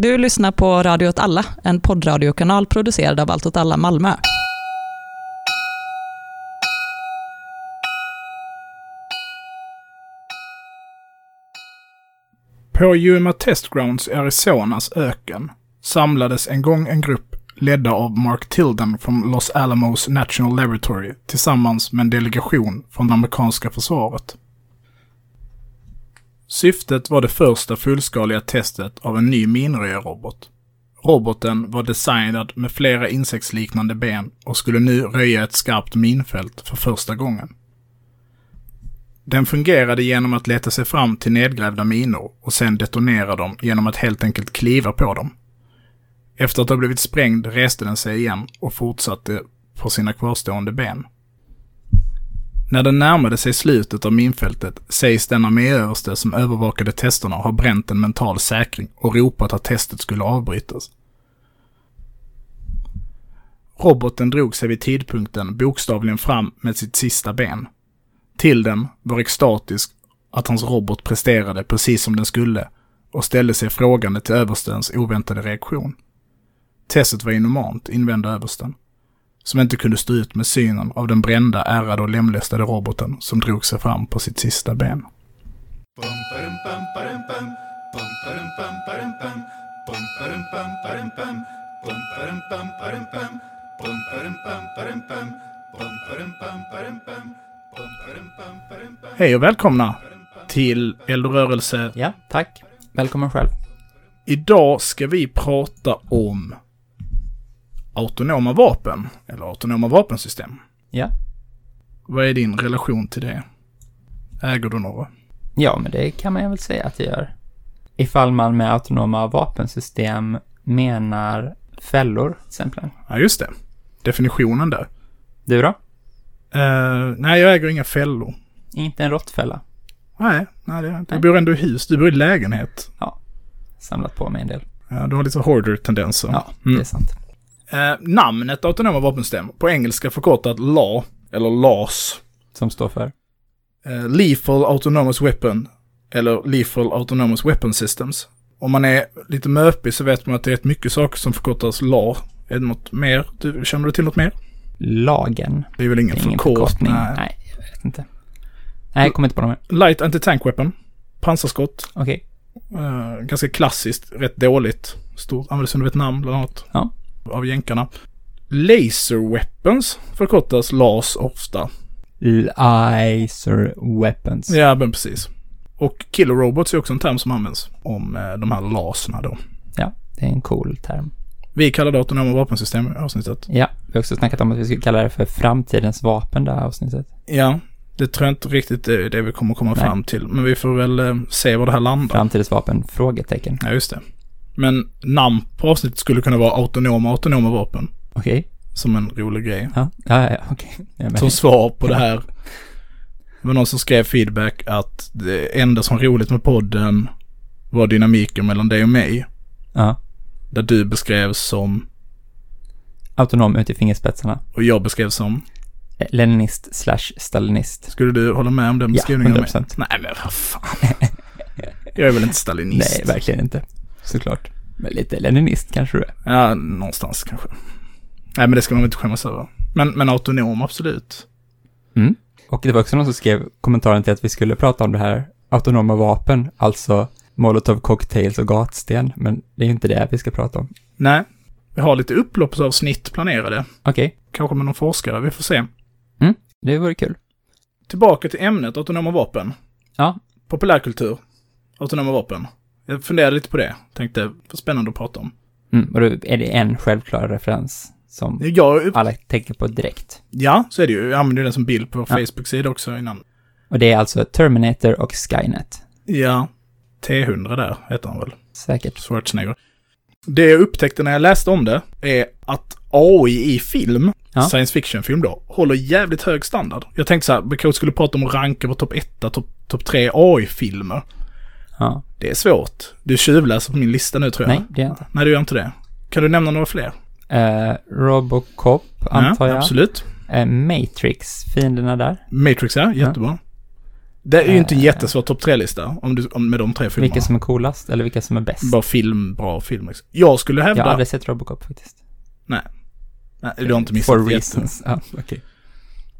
Du lyssnar på Radio åt alla, en poddradiokanal producerad av Allt åt alla Malmö. På Yuma Test Grounds i Arizonas öken samlades en gång en grupp ledda av Mark Tilden från Los Alamos National Laboratory tillsammans med en delegation från det amerikanska försvaret. Syftet var det första fullskaliga testet av en ny minröjarrobot. Roboten var designad med flera insektsliknande ben och skulle nu röja ett skarpt minfält för första gången. Den fungerade genom att leta sig fram till nedgrävda minor och sen detonera dem genom att helt enkelt kliva på dem. Efter att ha blivit sprängd reste den sig igen och fortsatte på sina kvarstående ben. När den närmade sig slutet av minfältet sägs den arméöverste som övervakade testerna ha bränt en mental säkring och ropat att testet skulle avbrytas. Roboten drog sig vid tidpunkten bokstavligen fram med sitt sista ben. Till den var extatisk att hans robot presterade precis som den skulle och ställde sig frågande till överstens oväntade reaktion. Testet var inhumant, invände översten som inte kunde stå ut med synen av den brända, ärrade och lemlästade roboten som drog sig fram på sitt sista ben. Hej och välkomna till Eldrörelse. Ja, tack. Välkommen själv. Idag ska vi prata om autonoma vapen, eller autonoma vapensystem. Ja. Vad är din relation till det? Äger du några? Ja, men det kan man väl säga att jag gör. Ifall man med autonoma vapensystem menar fällor, till exempel. Ja, just det. Definitionen där. Du då? Uh, nej, jag äger inga fällor. Inte en råttfälla? Nej, nej det är inte. Du bor ändå i hus, du bor i lägenhet. Ja, samlat på mig en del. Ja, du har lite hoarder-tendenser. Ja, det mm. är sant. Eh, namnet autonoma vapensystem, på engelska förkortat LA, eller LAS. Som står för? Eh, Lethal Autonomous Weapon, eller Lethal Autonomous Weapon Systems. Om man är lite möpig så vet man att det är ett mycket saker som förkortas LA. Är det något mer? Du, känner du till något mer? Lagen. Det är väl ingen, ingen förkortning? Nej. nej, jag vet inte. Nej, jag kommer inte på något mer. Light Anti-Tank Weapon. Pansarskott. Okej. Okay. Eh, ganska klassiskt, rätt dåligt. Stort, användes under Vietnam bland annat. Ja av jänkarna. Laser weapons förkortas LAS ofta. Laser weapons. Ja, men precis. Och killer robots är också en term som används om eh, de här laserna då. Ja, det är en cool term. Vi kallar det autonoma vapensystem i avsnittet. Ja, vi har också snackat om att vi skulle kalla det för framtidens vapen det här avsnittet. Ja, det tror jag inte riktigt är det vi kommer komma Nej. fram till. Men vi får väl eh, se var det här landar. Framtidens vapen? Frågetecken. Ja, just det. Men namn på avsnittet skulle kunna vara autonoma autonoma vapen. Okej. Okay. Som en rolig grej. Ja, ja, ja okej. Okay. Som svar på det här. Det var någon som skrev feedback att det enda som roligt med podden var dynamiken mellan dig och mig. Ja. Där du beskrevs som... Autonom ut i fingerspetsarna. Och jag beskrevs som? Eh, Leninist slash stalinist. Skulle du hålla med om den beskrivningen? Ja, 100%. Nej men vad fan. jag är väl inte stalinist? Nej, verkligen inte såklart. Men lite leninist kanske du är. Ja, någonstans kanske. Nej, men det ska man inte skämmas över. Men, men autonom, absolut. Mm. Och det var också någon som skrev kommentaren till att vi skulle prata om det här autonoma vapen, alltså molotov cocktails och gatsten, men det är inte det vi ska prata om. Nej, vi har lite upploppsavsnitt planerade. Okej. Okay. Kanske med någon forskare, vi får se. Mm, det vore kul. Tillbaka till ämnet autonoma vapen. Ja. Populärkultur. Autonoma vapen. Jag funderade lite på det. Tänkte, vad spännande att prata om. Mm, och då är det en självklar referens som jag, alla tänker på direkt. Ja, så är det ju. Jag använder den som bild på vår ja. Facebook-sida också innan. Och det är alltså Terminator och Skynet. Ja, T100 där heter han väl. Säkert. Schwarzenegger. Det jag upptäckte när jag läste om det är att AI i film, ja. science fiction-film då, håller jävligt hög standard. Jag tänkte så här, vi kanske skulle prata om att ranka på topp 1, topp top 3 AI-filmer. Ja. Det är svårt. Du tjuvläser på min lista nu tror jag. Nej, det gör jag inte. Nej, du gör inte det. Kan du nämna några fler? Uh, Robocop, antar ja, jag. absolut. Uh, Matrix, fienderna där. Matrix, ja. Jättebra. Ja. Det är ju inte en Eh. jättesvår topp tre-lista om du, om, med de tre filmerna. Vilka som är coolast eller vilka som är bäst? Bara film, bra film. Liksom. Jag skulle Jag hävda... har aldrig sett Robocop faktiskt. Nej, du har inte missat For reasons. Ja, okej.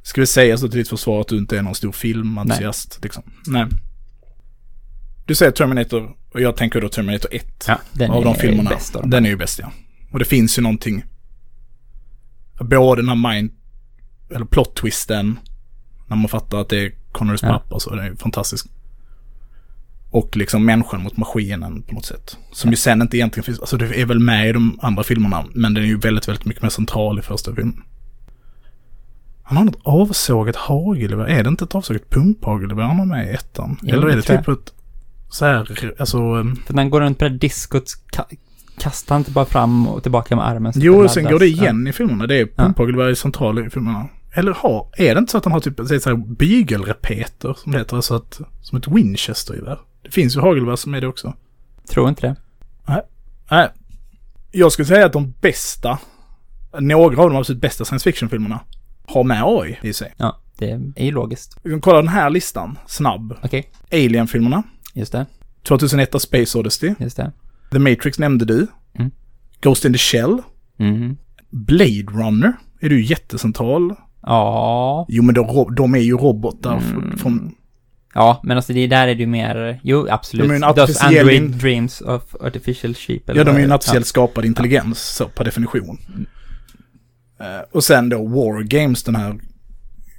Ska vi säga så till ditt försvar att du inte är någon stor filmentusiast? Liksom. Nej. Du säger Terminator och jag tänker då Terminator 1. Ja, den av de är filmerna. bäst av dem. Den är ju bäst ja. Och det finns ju någonting. Både den här mind, eller plot-twisten. När man fattar att det är Connorys Ja. pappa så det är ju fantastiskt. Och liksom människan mot maskinen på något sätt. Som ju sen inte egentligen finns, alltså det är väl med i de andra filmerna. Men den är ju väldigt, väldigt mycket mer central i första filmen. Han har något avsågat hagelgevär. Är det inte ett avsågat pumphagelgevär han har med i ettan? Jo, Eller är det det typ ett så här, alltså... um, För han går runt på det diskot, ka- kastar han inte bara fram och tillbaka med armen? så Jo, och sen går det igen i filmerna. Det är Ja. pumphagelgevär i central i filmerna. Eller har, är det inte så att han har typ så här bygelrepeter som det heter? Alltså att, som ett Winchester-gevär. Det finns ju hagelgevär som är det också. Ja, tror inte det. Nej. Jag skulle säga att de bästa, några av de absolut bästa science fiction-filmerna har med AI i sig. Ja, det är ju logiskt. Vi kan kolla den här listan, snabb. Okej, Alien-filmerna, just det. 2001 A Space Odyssey, Just det. The Matrix nämnde du, Mm. Ghost in the Shell, Mhm. Blade Runner är du jättecentral. Ja. Jo men de, de är ju robotar Mm. från, Ja, men alltså det där är ju mer, jo absolut. De är en Those artificiell Android dreams of artificial sheep. eller Ja, de är ju en artificiellt skapad intelligens så, per definition. Eh, och sen då War Games, den här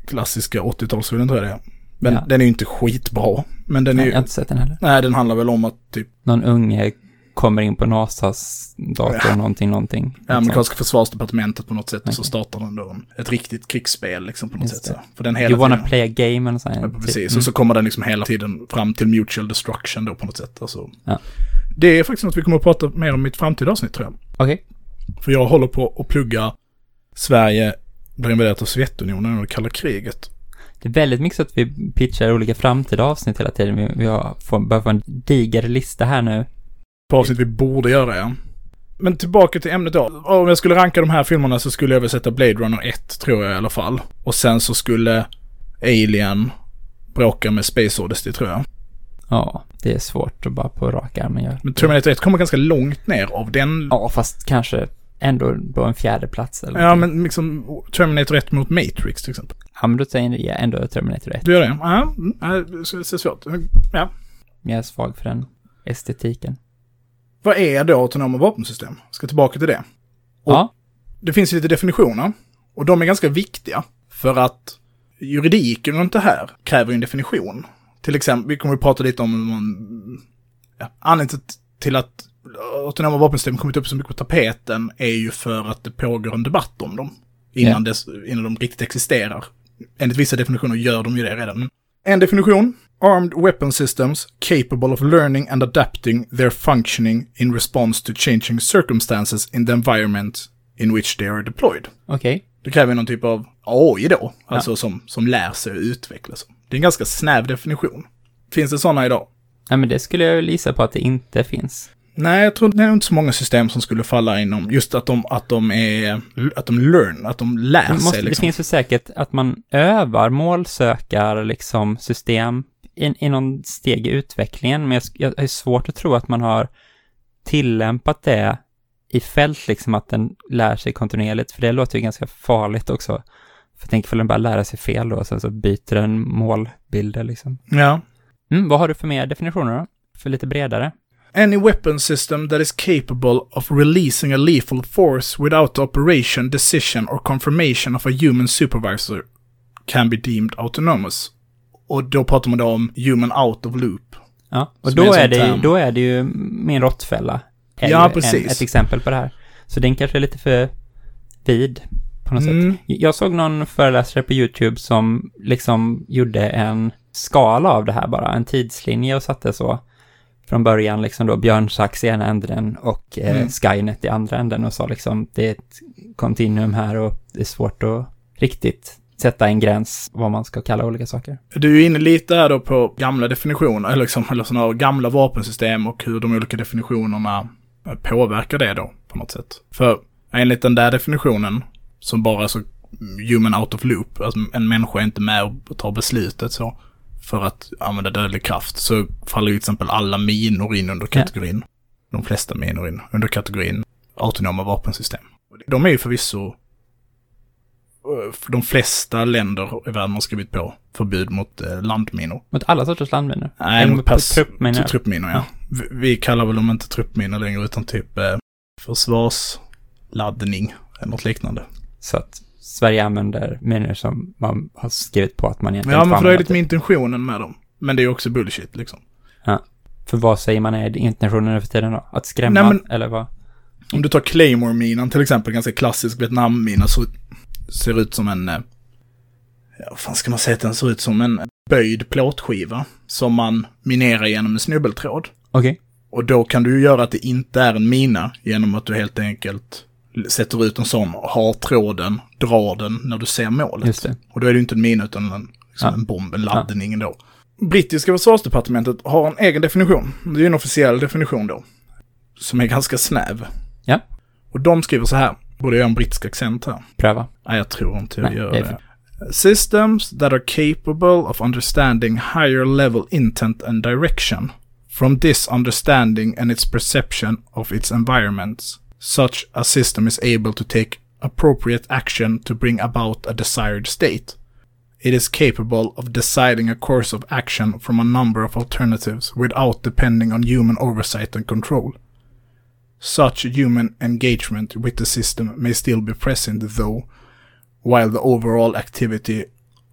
klassiska 80-talsfilmen tror jag det är. Men Ja. den är ju inte skitbra. Men den är Nej, ju... jag har inte sett den heller. Nej, den handlar väl om att typ Någon unge kommer in på NASAs dator, Ja. någonting, någonting. Sånt. amerikanska försvarsdepartementet på något sätt. Och så startar den då ett riktigt krigsspel liksom på något Just sätt. det. Så. För den hela You wanna tiden... play a game eller sånt. Ja, typ. precis, Mm. och så kommer den liksom hela tiden fram till mutual destruction då på något sätt. Alltså, Ja. Det är faktiskt något vi kommer att prata mer om i ett framtida avsnitt tror jag. Okej. För jag håller på att plugga Sverige blir invaderat av Sovjetunionen under kalla kriget. Det är väldigt mycket så att vi pitchar olika framtida avsnitt hela tiden. Vi, vi har, får, börjar få en diger lista här nu. På avsnitt vi borde göra ja. Men tillbaka till ämnet då. Om jag skulle ranka de här filmerna så skulle jag väl sätta Blade Runner 1 tror jag i alla fall. Och sen så skulle Alien bråka med Space Odyssey tror jag. Ja, det är svårt att bara på rak armen göra. Men Terminator 1 kommer ganska långt ner av den. Ja, fast kanske ändå på en fjärde plats eller Ja, någonting. men liksom Terminator 1 mot Matrix till exempel. Ja, men då säger jag ändå Terminator 1. Du gör det? Ja, mm, det är svårt. Ja. Jag är svag för den estetiken. Vad är då autonoma vapensystem? Ska tillbaka till det. Och- Ja, Det finns lite definitioner. Och de är ganska viktiga. För att juridiken runt det här kräver ju en definition. Till exempel, vi kommer att prata lite om hur man... Ja, anledningen till att autonoma vapensystem kommit upp så mycket på tapeten är ju för att det pågår en debatt om dem. Innan, dess, innan de riktigt existerar. Enligt vissa definitioner gör de ju det redan. En definition. Armed weapon systems capable of learning and adapting their functioning in response to changing circumstances in the environment in which they are deployed. okej. Det kräver någon typ av AI då, alltså som, som lär sig att utvecklas. Det är en ganska snäv definition. Finns det sådana idag? Ja, men det skulle jag gissa på att det inte finns. Nej, jag tror det är inte så många system som skulle falla inom just att de, att de är, att de learn, att de lär Det, måste, sig det liksom. finns ju säkert att man övar målsökar liksom system i, i någon steg i utvecklingen, men jag, jag har svårt att tro att man har tillämpat det i fält, liksom att den lär sig kontinuerligt, för det låter ju ganska farligt också. För tänk ifall den bara lär sig fel då, och sen så byter den målbilder liksom. Ja. Mm, vad har du för mer definitioner då? För lite bredare? Any weapon system that is capable of releasing a lethal force without the operation, decision or confirmation of a human supervisor can be deemed autonomous. Och då pratar man då om human out of loop. Ja, och då är är, det, ju- då är det ju min råttfälla. Ja, precis. En, ett exempel på det här. Så den kanske är lite för vid på något sätt. Mm. Jag såg någon föreläsare på YouTube som liksom gjorde en skala av det här bara, en tidslinje och satte så från början liksom då björnsax i ena änden och eh, Mm. Skynet i andra änden och sa liksom det är ett kontinuum här och det är svårt att riktigt sätta en gräns vad man ska kalla olika saker. Du är inne lite här då på gamla definitioner, eller, liksom, eller sådana gamla vapensystem och hur de olika definitionerna eh, påverkar det då på något sätt. För enligt den där definitionen, som bara är så human out of loop, alltså en människa är inte med och tar beslutet så, för att använda dödlig kraft så faller ju till exempel alla minor in under kategorin. De flesta minor in under kategorin autonoma vapensystem. De är ju förvisso eh, de flesta länder i världen har skrivit på förbud mot eh, landminor. Mot alla sorters landminor? Nej, Eller mot pass, truppminor? truppminor, ja. Vi, vi kallar väl dem inte truppminor längre utan typ eh, försvarsladdning eller något liknande. Så att Sverige använder minor som man har skrivit på att man egentligen Ja, men för det är använda lite med intentionen med dem. Men det är också bullshit liksom. För vad säger man är intentionen nu för tiden då? Att skrämma? Nej, men- Eller vad? Om du tar Claymore-minan till exempel, ganska klassisk Vietnam-mina, så ser ut som en... eh, Ja, vad fan ska man säga att den ser ut som? En böjd plåtskiva som man minerar genom en snubbeltråd. Okej. Och då kan du ju göra att det inte är en mina genom att du helt enkelt sätter ut en sån, har tråden, drar den när du ser målet. Just det. Och då är det ju inte en mina utan en, liksom Ja. en bomb, en laddning då. Brittiska försvarsdepartementet har en egen definition. Det är en officiell definition då. Som är ganska snäv. Ja. Och de skriver så här. Borde jag göra en brittisk accent här? Pröva. Nej, jag tror inte jag Nej, gör det det. Systems that are capable of understanding higher level intent and direction. From this understanding and its perception of its environments, such a system is able to take appropriate action to bring about a desired state. It is capable of deciding a course of action from a number of alternatives without depending on human oversight and control. Such human engagement with the system may still be present, though, while the overall activity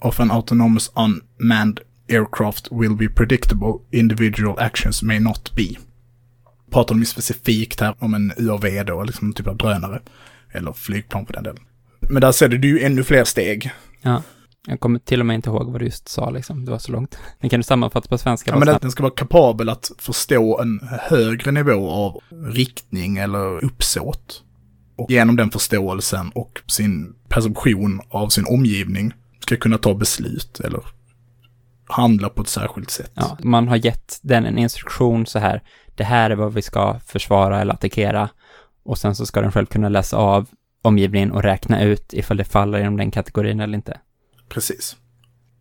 of an autonomous unmanned aircraft will be predictable, individual actions may not be. Pratar de ju specifikt här om en UAV då, liksom en typ av drönare. Eller flygplan på den delen. Men där ser du ju ännu fler steg. Ja. Jag kommer till och med inte ihåg vad du just sa liksom. Det var så långt. Men kan du sammanfatta på svenska? Ja, men snabbt? den ska vara kapabel att förstå en högre nivå av riktning eller uppsåt. Och genom den förståelsen och sin perception av sin omgivning ska kunna ta beslut eller handla på ett särskilt sätt. Ja, man har gett den en instruktion så här. Det här är vad vi ska försvara eller attackera. Och sen så ska den själv kunna läsa av omgivningen och räkna ut ifall det faller inom den kategorin eller inte. Precis.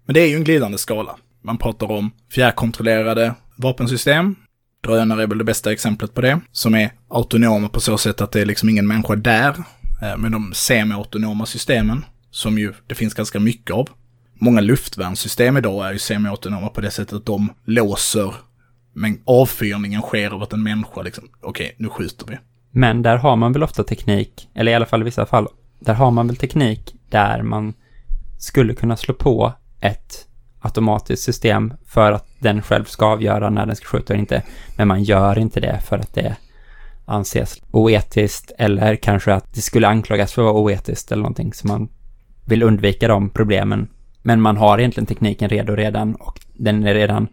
Men det är ju en glidande skala. Man pratar om fjärrkontrollerade vapensystem. Drönare är väl det bästa exemplet på det. Som är autonoma på så sätt att det är liksom ingen människa där. Eh, men de semi-autonoma systemen, som ju det finns ganska mycket av. Många luftvärnssystem idag är ju semi-autonoma på det sättet att de låser, men avfyrningen sker av att en människa liksom, okej, nu skjuter vi. Men där har man väl ofta teknik, eller i alla fall i vissa fall, där har man väl teknik där man skulle kunna slå på ett automatiskt system för att den själv ska avgöra när den ska skjuta eller inte. Men man gör inte det för att det anses oetiskt eller kanske att det skulle anklagas för att vara oetiskt eller någonting. Så man vill undvika de problemen. Men man har egentligen tekniken redo redan och den är redan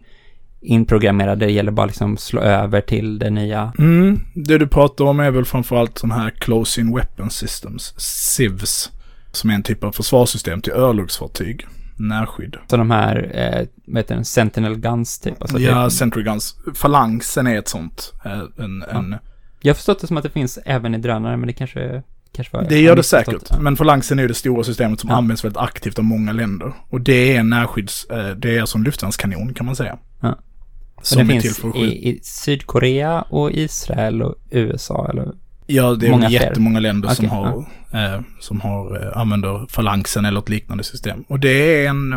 inprogrammerad. Det gäller bara liksom slå över till det nya. Mm, det du pratar om är väl framförallt sådana här Close-In Weapon Systems, CIVs, som är en typ av försvarssystem till örlogsfartyg, närskydd. Så de här, eh, vad heter den, Sentinel Guns typ. Alltså ja, det, Sentry Guns. Falanxen är ett sånt. eh, En, en, jag har förstått det som att det finns även i drönare, men det kanske, kanske var... det gör det säkert, men Falanxen är ju det stora systemet som Ja. används väldigt aktivt av många länder. Och det är en närskydds, eh, det är en luftvärnskanon kan man säga. Ja. Som Och det finns i, i Sydkorea och Israel och USA, eller? Ja, det är många många fler. jättemånga länder som Okej, har, eh, som har, eh, använder falanxen eller ett liknande system. Och det är en,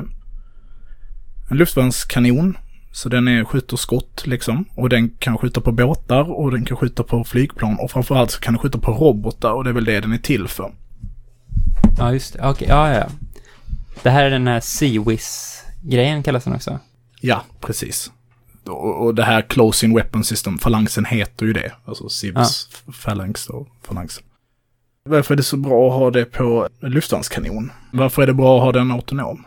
en luftvärnskanon. Så den är, skjuter skott liksom. Och den kan skjuta på båtar och den kan skjuta på flygplan. Och framförallt så kan den skjuta på robotar och det är väl det den är till för. Ja, just det. Okej, ja, ja, ja. Det här är den här Seawiz-grejen kallas den också. Ja, precis. Och, och det här Close-In Weapon System, falanxen heter ju det. Alltså Civs phalanx och falanxen. Varför är det så bra att ha det på luftvärnskanon? Varför är det bra att ha den autonom?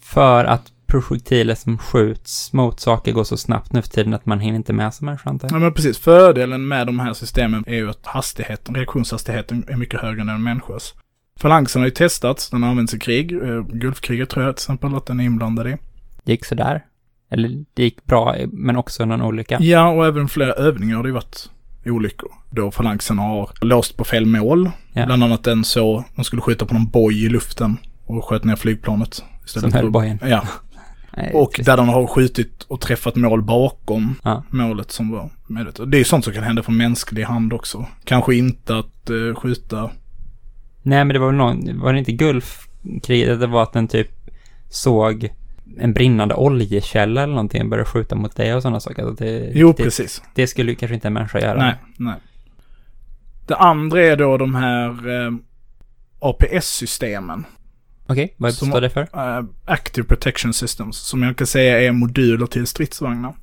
För att projektiler som skjuts mot saker går så snabbt nu för tiden att man hinner inte med som människa, antar. Ja men precis, fördelen med de här systemen är ju att hastigheten, reaktionshastigheten är mycket högre än en människas. Falanxen har ju testats, den har använts i krig, eh, Gulfkriget tror jag till exempel att den är inblandad i. Gick sådär. Eller det gick bra, men också någon olycka. Ja, och även flera övningar har det ju varit olyckor. Då falanxen har låst på fel mål. Ja. Bland annat den så, de skulle skjuta på någon boj i luften och sköt ner flygplanet. Som höll bojen. Ja. Nej, Och där de har skjutit och träffat mål bakom Ja. målet som var medvetet. Det är sånt som kan hända från mänsklig hand också. Kanske inte att eh, skjuta. Nej, men det var väl någon, var det inte Gulfkriget? Det var att den typ såg en brinnande oljekälla eller någonting och började skjuta mot dig och sådana saker. Alltså det, Jo, det, precis. det skulle ju kanske inte en människa göra. Nej, nej. Det andra är då de här eh, APS-systemen. Okej, vad Som- står det för? eh, Active Protection Systems, som jag kan säga är moduler till stridsvagnar.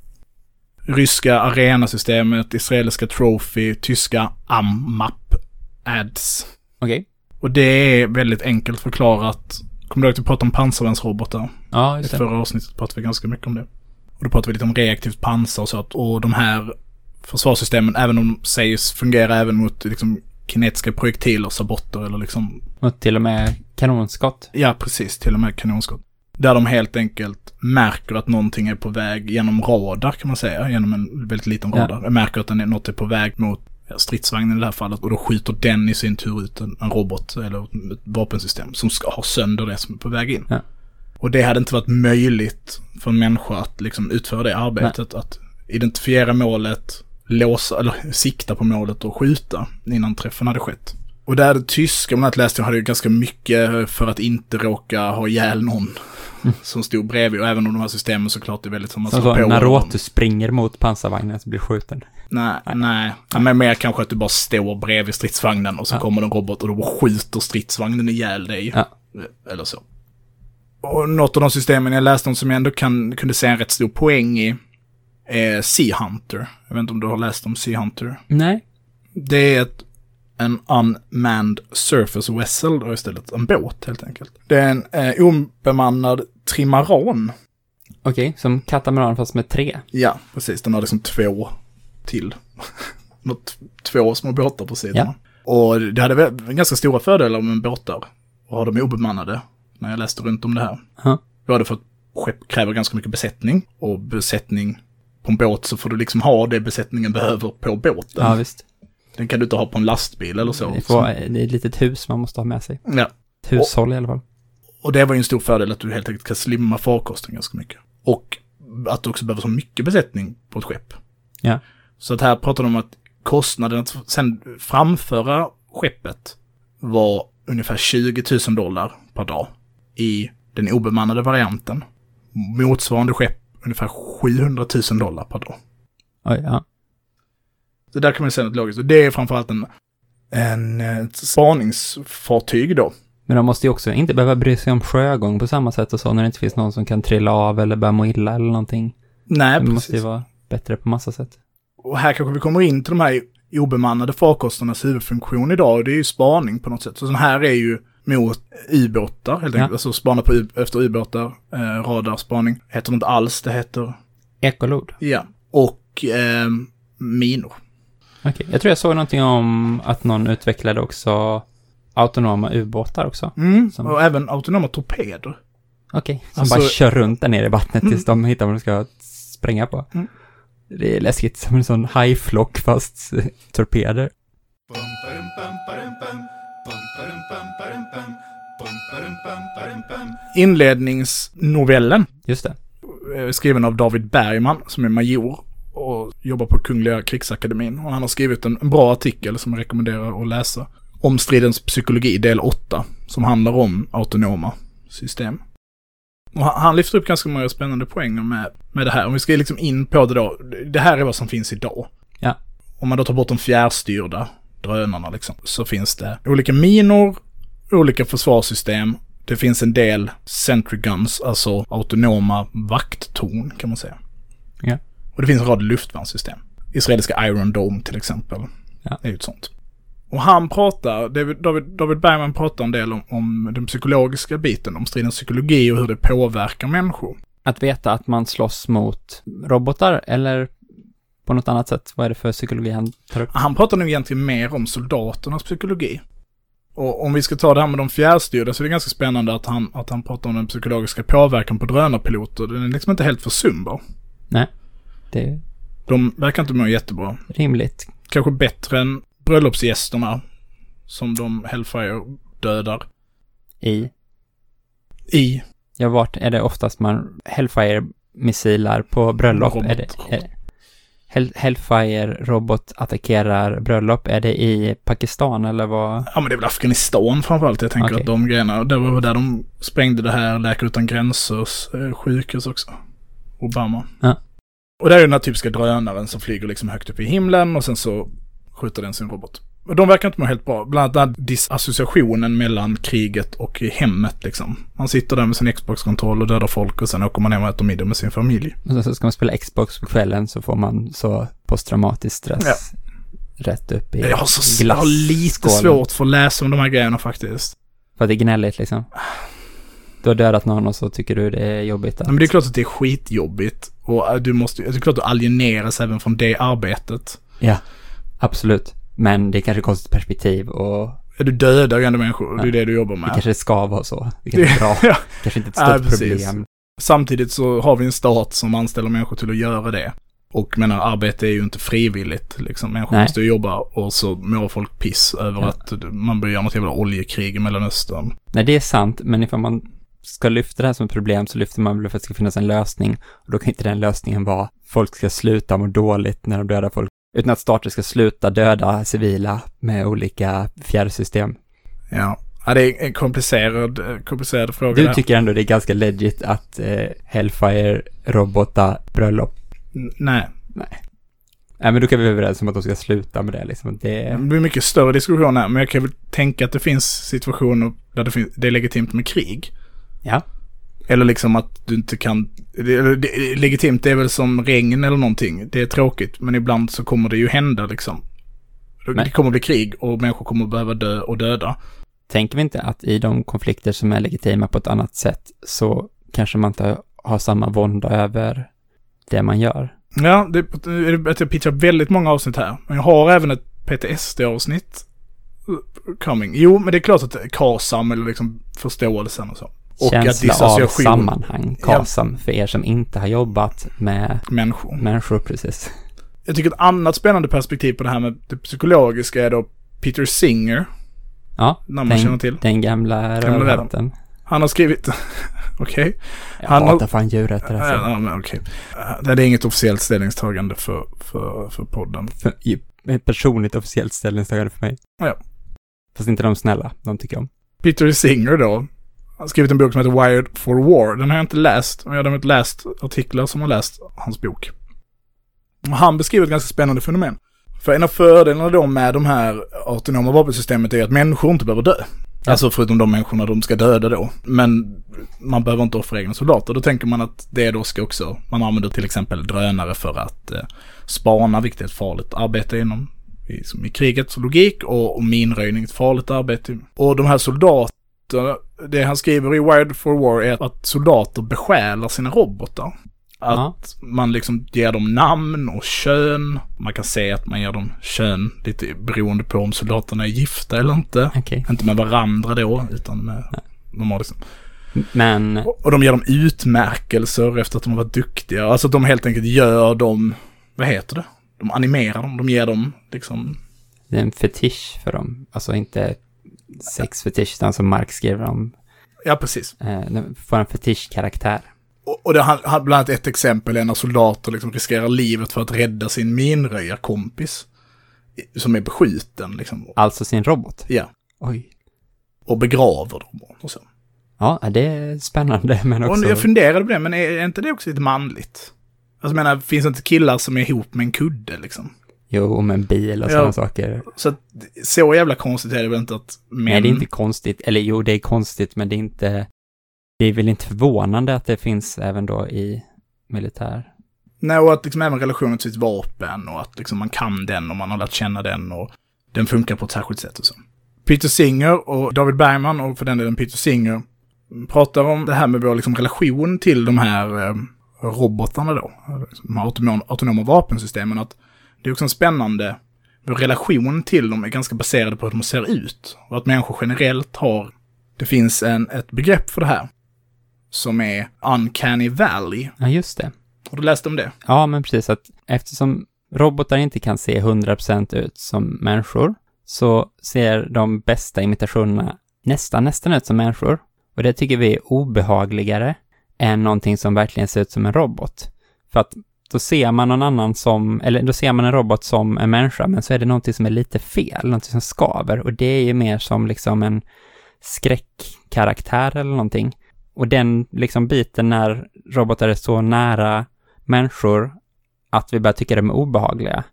Ryska Arena-systemet, israeliska Trophy, tyska AMMAP, ADS. Okej. Och det är väldigt enkelt förklarat. Kommer du ihåg att vi pratade om pansarvärnsrobotar? Ja, I just det. förra avsnittet pratade vi ganska mycket om det. Och då pratade vi lite om reaktivt pansar och så. att- Och de här försvarssystemen, även om de sägs fungera även mot liksom kinetiska projektiler, sabotter eller liksom Och till och med kanonskott. Ja, precis. Till och med kanonskott. Där de helt enkelt märker att någonting är på väg genom radar kan man säga. Genom en väldigt liten Ja. radar. Märker att något är på väg mot ja, stridsvagnen i det här fallet. Och då skjuter den i sin tur ut en, en robot eller ett vapensystem som ska ha sönder det som är på väg in. Ja. Och det hade inte varit möjligt för en människa att liksom utföra det arbetet. Att identifiera målet, låsa, eller sikta på målet och skjuta innan träffen hade skett. Och där tyska, annat läste jag, hade ju ganska mycket för att inte råka ha ihjäl någon som stod bredvid. Och även om de här systemen såklart är väldigt som man så, på när. Rotus springer mot pansarvagnen så blir skjuten. Nej, nej. Ja, Men mer kanske att du bara står bredvid stridsvagnen och så Ja. kommer en robot och då skjuter stridsvagnen ihjäl dig. Ja. Eller så. Och något av de systemen jag läste om som jag ändå kan, kunde se en rätt stor poäng i är Sea Hunter. Jag vet inte om du har läst om Sea Hunter. Nej. Det är ett, en unmanned surface vessel, då istället en båt helt enkelt. Det är en eh, obemannad trimaran. Okej, som katamaran fast med tre. Ja, precis. Den har liksom två till. Något, två små båtar på sidorna. Och det hade väl ganska stora fördelar med båtar. Och ha dem obemannade. När jag läste runt om det här. Ja. Både för att skepp kräver ganska mycket besättning. Och besättning på en båt så får du liksom ha det besättningen behöver på båten. Ja, visst. Den kan du inte ha på en lastbil eller så. Det, får, det är ett litet hus man måste ha med sig. Ja. Ett hushåll i alla fall. Och det var ju en stor fördel att du helt enkelt kan slimma farkosten ganska mycket. Och att du också behöver så mycket besättning på ett skepp. Ja. Så att här pratar de om att kostnaden att sen framföra skeppet var ungefär 20 000 dollar per dag i den obemannade varianten. Motsvarande skepp ungefär 700 000 dollar per dag. Oj, ja. Så där kan man säga något logiskt. Och det är framförallt en, en ett spaningsfartyg då. Men de måste ju också inte behöva bry sig om sjögång på samma sätt och så när det inte finns någon som kan trilla av eller börja må illa eller någonting. Nej, Det precis. måste ju vara bättre på massa sätt. Och här kanske vi kommer in till de här obemannade farkosternas huvudfunktion idag. Och det är ju spaning på något sätt. Så den här är ju mot ubåtar helt enkelt. Ja. Alltså spana på efter ubåtar, eh, radarspaning. Heter det inte alls, det heter, Ekolod. ja. Och eh, minor. Okej, jag tror jag såg någonting om att någon utvecklade också autonoma ubåtar också. Mm. Som- Och även autonoma torpeder. Okej, som Alltså- bara kör runt där nere i vattnet tills de hittar vad de ska spränga på. Mm. Det är läskigt, som en sån hajflock fast torpeder. Inledningsnovellen Just det. eh, skriven av David Bergman som är major och jobbar på Kungliga krigsakademin. Och han har skrivit en, en bra artikel som jag rekommenderar att läsa. Om stridens psykologi del 8 som handlar om autonoma system. Och han, lyfter upp ganska många spännande poänger med, med det här. Om vi ska liksom in på det då. Det här är vad som finns idag. Ja. Om man då tar bort de fjärrstyrda drönarna liksom, så finns det olika minor, olika försvarssystem. Det finns en del sentry guns, alltså autonoma vakttorn kan man säga. Ja. Och det finns en rad luftvärnssystem. Israeliska Iron Dome till exempel. Ja. Det är ju ett sånt. Och han pratar, David, David, Bergman pratar en del om, om den psykologiska biten, om stridens psykologi och hur det påverkar människor. Att veta att man slåss mot robotar eller på något annat sätt. Vad är det för psykologi han tar upp? Han pratar nog egentligen mer om soldaternas psykologi. Och om vi ska ta det här med de fjärrstyrda så är det ganska spännande att han, att han pratar om den psykologiska påverkan på drönarpiloter. Den är liksom inte helt försumbar. Det är De verkar inte må jättebra. rimligt. Kanske bättre än bröllopsgästerna som de Hellfire dödar I. i Ja, vart är det oftast man Hellfire-missiler på bröllop? Robot, är det, robot. är, Hell, Hellfire-robot attackerar bröllop, är det i Pakistan eller vad? Ja men det är väl Afghanistan framförallt. Jag tänker Okej. att de grejerna, det var där de sprängde det här Läkare Utan Gränsers eh, sjukhus också. Obama. Ja. Och där är den här typiska drönaren som flyger liksom högt upp i himlen och sen så skjuter den sin robot. De verkar inte må helt bra. Bland annat den här disassociationen mellan kriget och hemmet liksom. Man sitter där med sin Xbox-kontroll och dödar folk och sen åker man hem och äter middag med sin familj. Och så ska man spela Xbox på kvällen så får man så posttraumatisk stress rätt upp i Jag har, så, jag har lite svårt för att läsa om de här grejerna faktiskt. För att det är gnälligt liksom. Du har dödat någon och så tycker du det är jobbigt att... Men det är klart att det är skitjobbigt. Och äh, du måste, det är klart att du alieneras även från det arbetet. Ja, absolut. Men det är kanske konstigt perspektiv och Du dödar ju ändå människor, och det är det du jobbar det med. kanske ska vara så. Det kanske är bra. Ja. kanske inte ett Ja, stort precis. problem. Samtidigt så har vi en stat som anställer människor till att göra det. Och menar, arbete är ju inte frivilligt. Liksom. Människor Nej. måste ju jobba och så mår folk piss över Ja. att man börjar göra något jävla oljekrig i Mellanöstern. Nej, det är sant, men ifall man ska lyfta det här som ett problem så lyfter man väl för att det ska finnas en lösning. Och då kan inte den lösningen vara folk ska sluta må dåligt när de dödar folk. Utan att stater ska sluta döda civila med olika fjärrsystem. Ja. ja, det är en komplicerad, eh, komplicerad fråga. Du där. tycker ändå det är ganska legit att eh, Hellfire robota bröllop. N- Nej. Nej, men då kan vi vara överens om att de ska sluta med det liksom. Det, Det blir mycket större diskussion här, men jag kan väl tänka att det finns situationer där det, finns, det är legitimt med krig. ja. Eller liksom att du inte kan... Det, det, legitimt är väl som regn eller någonting. Det är tråkigt, men ibland så kommer det ju hända liksom. Men- Det kommer bli krig och människor kommer behöva dö och döda. Tänker vi inte att i de konflikter som är legitima på ett annat sätt så kanske man inte har samma vånda över det man gör? Ja, det, det, jag pitchar väldigt många avsnitt här. Men jag har även ett PTSD-avsnitt coming. Jo, men det är klart att KASAM eller liksom förståelsen och så. Och Känsla av sammanhang, KASAM, för er som inte har jobbat med Människor. människor precis. Jag tycker ett annat spännande perspektiv på det här med det psykologiska är då Peter Singer. Ja, Namn man känner till. den gamla rövhatten. Han har skrivit... Okej. Jag Han har- hatar fan djurrätter alltså. Ja, men okej. Eh, Det är inget officiellt ställningstagande för, för, för podden. För, ett personligt officiellt ställningstagande för mig. Ja. Fast inte de snälla, de tycker jag om. Peter Singer då. Har skrivit en bok som heter Wired for War. Den har jag inte läst. Men jag har däremot läst artiklar som har läst hans bok. Och han beskriver ett ganska spännande fenomen. För en av fördelarna då med de här autonoma vapensystemet är att människor inte behöver dö. Ja. Alltså förutom de människorna de ska döda då. Men man behöver inte offra egna soldater. Då tänker man att det då ska också, man använder till exempel drönare för att eh, spana, vilket är ett farligt arbete inom i, som i krigets logik och, och minröjning ett farligt arbete. Och de här soldaterna, det han skriver i Wired for War är att soldater besjälar sina robotar. Att Ja. man liksom ger dem namn och kön. Man kan se att man ger dem kön lite beroende på om soldaterna är gifta eller inte. Okej. Inte med varandra då, utan med de har liksom. Men, Och och de ger dem utmärkelser efter att de har varit duktiga. Alltså att de helt enkelt gör dem, vad heter det? De animerar dem, de ger dem liksom, det är en fetisch för dem. Alltså inte sexfetisch, som Marx skrev om. ja precis. Eh, får en fetischkaraktär. Och, och det har bland annat ett exempel är när soldater liksom riskerar livet för att rädda sin minröjarkompis. Som är beskjuten liksom. Alltså sin robot. Ja. Oj. Och begraver dem och så. Ja, det är spännande, men Och också... jag funderade på det, men är, är inte det också lite manligt? Alltså jag menar, finns det inte killar som är ihop med en kudde liksom? Jo, med en bil och Ja. sådana saker. Så att, så jävla konstigt är det väl inte att män... Nej, det är inte konstigt. Eller jo, det är konstigt, men det är inte... Det är väl inte förvånande att det finns även då i militär. Nej, och att liksom även relationen till sitt vapen och att liksom man kan den och man har lärt känna den och den funkar på ett särskilt sätt och så. Peter Singer och David Bergman och för den delen Peter Singer pratar om det här med vår liksom relation till de här eh, robotarna då. De här autonoma, autonoma vapensystemen. Att det är också en spännande, vår relation till dem är ganska baserad på hur de ser ut. Och att människor generellt har, det finns en, ett begrepp för det här. Som är uncanny valley. Ja, just det. Har du läst om det? Ja, men precis att eftersom robotar inte kan se 100% ut som människor, så ser de bästa imitationerna nästan, nästan ut som människor. Och det tycker vi är obehagligare än någonting som verkligen ser ut som en robot. För att då ser man någon annan som, eller då ser man en robot som en människa, men så är det någonting som är lite fel, någonting som skaver. Och det är ju mer som liksom en skräckkaraktär eller någonting. Och den liksom biten när robotar är så nära människor att vi börjar tycka de är obehagliga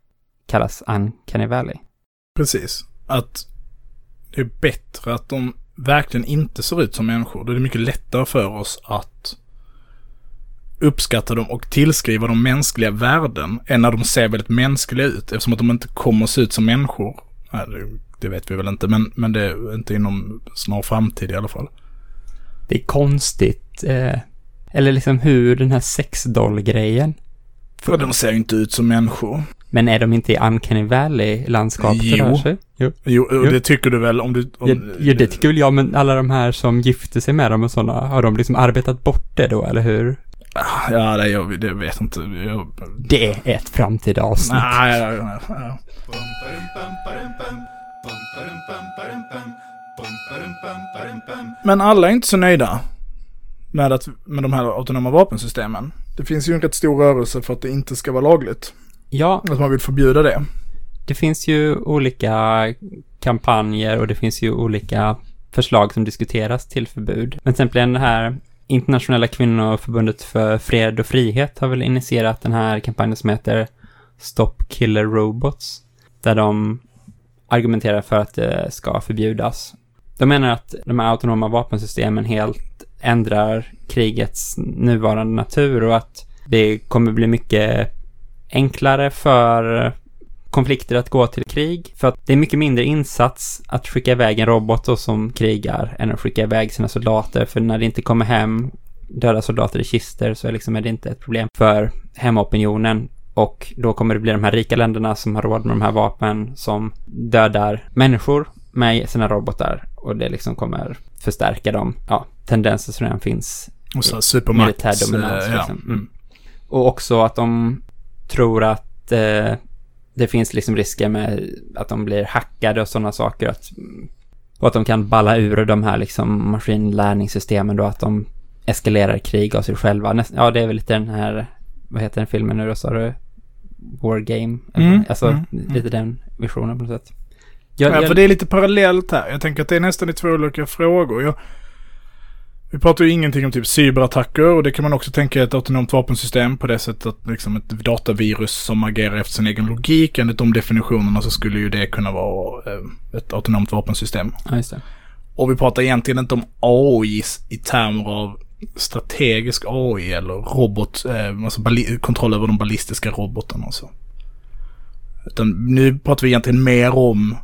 kallas uncanny valley. Precis. Att det är bättre att de verkligen inte ser ut som människor. Då är det mycket lättare för oss att uppskatta dem och tillskriva dem mänskliga värden än när de ser väldigt mänskliga ut. Eftersom att de inte kommer att se ut som människor. Nej, det, vet vi väl inte, men, men det är inte inom snar framtid i alla fall. Det är konstigt. Eh, eller liksom hur den här sexdoll-grejen. För de ser ju inte ut som människor. Men är de inte i Uncanny Valley-landskapet Jo. det rör sig? Jo. Jo, Jo. det tycker du väl om du... Om, ja, det tycker väl jag, men alla de här som gifter sig med dem och sådana, har de liksom arbetat bort det då, eller hur? Ja, det, jag, det vet inte. Jag, Det är ett framtida avsnitt. nej, ja, ja, ja. Men alla är inte så nöjda med, att, med de här autonoma vapensystemen. Det finns ju en rätt stor rörelse för att det inte ska vara lagligt. Ja, Att man vill förbjuda det. det finns ju olika kampanjer och det finns ju olika förslag som diskuteras till förbud. Men till exempel det här Internationella kvinnoförbundet för fred och frihet har väl initierat den här kampanjen som heter Stop Killer Robots. Där de argumenterar för att det ska förbjudas. De menar att de här autonoma vapensystemen helt ändrar krigets nuvarande natur och att det kommer bli mycket enklare för konflikter att gå till krig. För att det är mycket mindre insats att skicka iväg en robot då som krigar än att skicka iväg sina soldater. För när det inte kommer hem döda soldater i kister så är, liksom, är det inte ett problem för hemmaopinionen. Och då kommer det bli de här rika länderna som har råd med de här vapen som dödar människor med sina robotar. Och det liksom kommer förstärka de ja, tendenser som redan finns Och så här supermakt. Militär dominans, eh, ja. liksom. Mm. och också att de tror att eh, det finns liksom risker med att de blir hackade och sådana saker. Att, och att de kan balla ur de här liksom maskinlärningssystemen då, att de eskalerar krig av sig själva. Näst, ja, det är väl lite den här, vad heter den filmen nu då, sa du? War Game? Mm, alltså, mm, mm. lite den visionen på något sätt. Jag, Ja, jag, för det är lite parallellt här. Jag tänker att det är nästan i två olika frågor. Jag, vi pratar ju ingenting om typ cyberattacker och det kan man också tänka ett autonomt vapensystem på det sättet att liksom ett datavirus som agerar efter sin egen logik. Enligt de definitionerna så skulle ju det kunna vara eh, ett autonomt vapensystem. ja, just det. Och vi pratar egentligen inte om AI i termer av strategisk AI eller robot, eh, alltså kontroll över de ballistiska robotarna och så. Utan nu pratar vi egentligen mer om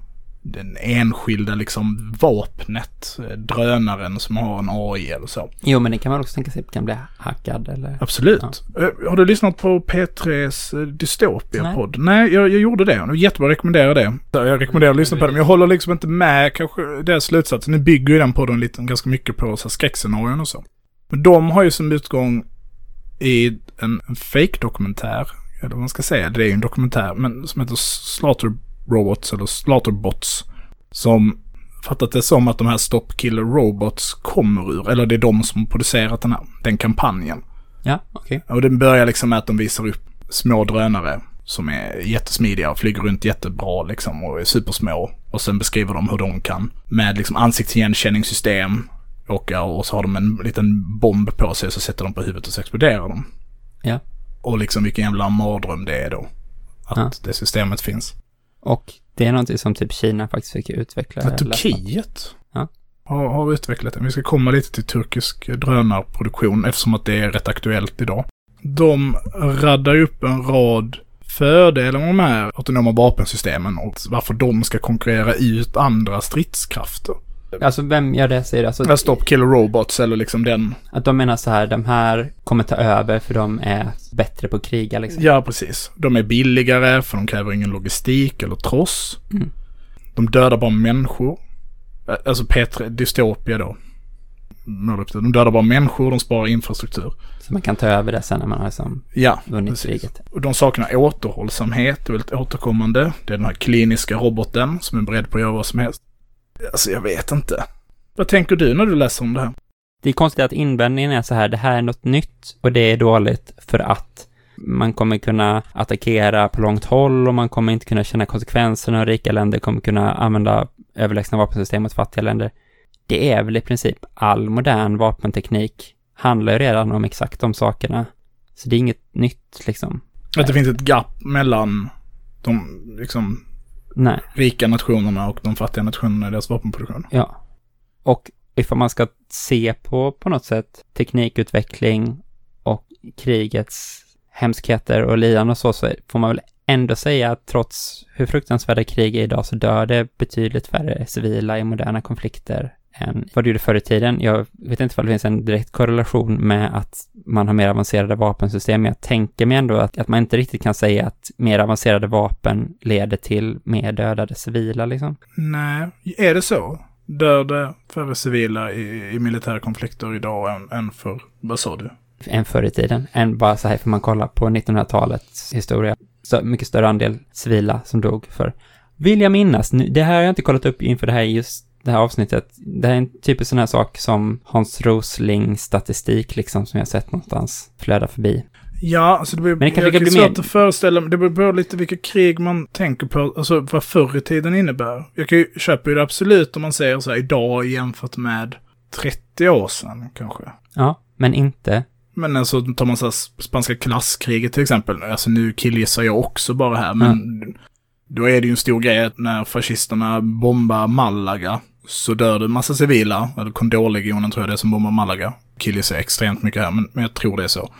den enskilda liksom vapnet, eh, drönaren som har en AI eller så. Jo, men det kan man också tänka sig kan bli hackad eller? Absolut. Eh, Har du lyssnat på P3s eh, Dystopia-podd? Nej, jag, jag gjorde det. Jättebra, jag rekommenderar det. Jag rekommenderar att lyssna på det, men jag håller liksom inte med kanske deras slutsatser. Nu bygger ju den podden lite, ganska mycket på så skräckscenarion och så. Men de har ju som utgång i en, en fake-dokumentär, eller vad man ska säga, det är ju en dokumentär, men som heter Slaughter Robots eller Slaughterbots. Som fattat det som att de här Stop Killer Robots kommer ur, eller det är de som producerat den här, den kampanjen. Ja, okej. Och den börjar liksom med att de visar upp små drönare som är jättesmidiga och flyger runt jättebra liksom och är supersmå. Och sen beskriver de hur de kan med liksom ansiktsigenkänningssystem åka och så har de en liten bomb på sig så sätter de på huvudet och så exploderar de. Ja. Och liksom vilken jävla mardröm det är då. Att Ja. det systemet finns. Och det är någonting som typ Kina faktiskt försöker utveckla. Ja, Turkiet Ja. har, har utvecklat det. Vi ska komma lite till turkisk drönarproduktion eftersom att det är rätt aktuellt idag. De raddar upp en rad fördelar med de här autonoma vapensystemen och varför de ska konkurrera ut andra stridskrafter. Alltså vem gör det säger alltså Alltså, Stop Killer Robots eller liksom den. att de menar så här, de här kommer ta över för de är bättre på att kriga liksom. Ja, precis. De är billigare för de kräver ingen logistik eller tross. Mm. De dödar bara människor. Alltså P3, dystopia då. De dödar bara människor, de sparar infrastruktur. Så man kan ta över det sen när man har liksom Ja, vunnit precis. kriget. Och de saknar återhållsamhet, det är väldigt återkommande. Det är den här kliniska roboten som är beredd på att göra vad som helst. Alltså jag vet inte. Vad tänker du när du läser om det här? det är konstigt att invändningen är så här, det här är något nytt och det är dåligt för att man kommer kunna attackera på långt håll och man kommer inte kunna känna konsekvenserna och rika länder kommer kunna använda överlägsna vapensystem mot fattiga länder. Det är väl i princip all modern vapenteknik handlar ju redan om exakt de sakerna. Så det är inget nytt liksom. Att det finns ett gap mellan de liksom Nej. rika nationerna och de fattiga nationerna i deras vapenproduktion. Ja. Och ifall man ska se på, på något sätt, teknikutveckling och krigets hemskheter och lidande och så, så får man väl ändå säga att trots hur fruktansvärda krig är idag så dör det betydligt färre civila i moderna konflikter än vad det gjorde förr i tiden. Jag vet inte om det finns en direkt korrelation med att man har mer avancerade vapensystem, men jag tänker mig ändå att, att man inte riktigt kan säga att mer avancerade vapen leder till mer dödade civila liksom. Nej, är det så? Dör det färre civila i, i militära konflikter idag än, än för, vad sa du? än förr i tiden, än bara så här för man kollar på 1900-talets historia. Så mycket större andel civila som dog för, vill jag minnas, nu, det här har jag inte kollat upp inför det här just det här avsnittet. Det här är en typisk sån här sak som Hans Rosling statistik liksom som jag sett någonstans flöda förbi. Ja, alltså det blir, Men det jag kan bli svårt mer- att föreställa mig. Det beror på lite vilka krig man tänker på, alltså vad förr i tiden innebär. Jag kan ju köpa det absolut om man säger så här idag jämfört med 30 år sedan kanske. Ja, men inte. Men alltså tar man så här spanska klasskriget till exempel. Alltså nu killgissar jag också bara här, men då är det ju en stor grej när fascisterna bombar Malaga så dör det massa civila. Eller Condorlegionen tror jag det är som bombar Malaga. Killgissar extremt mycket här, men, men jag tror det är så.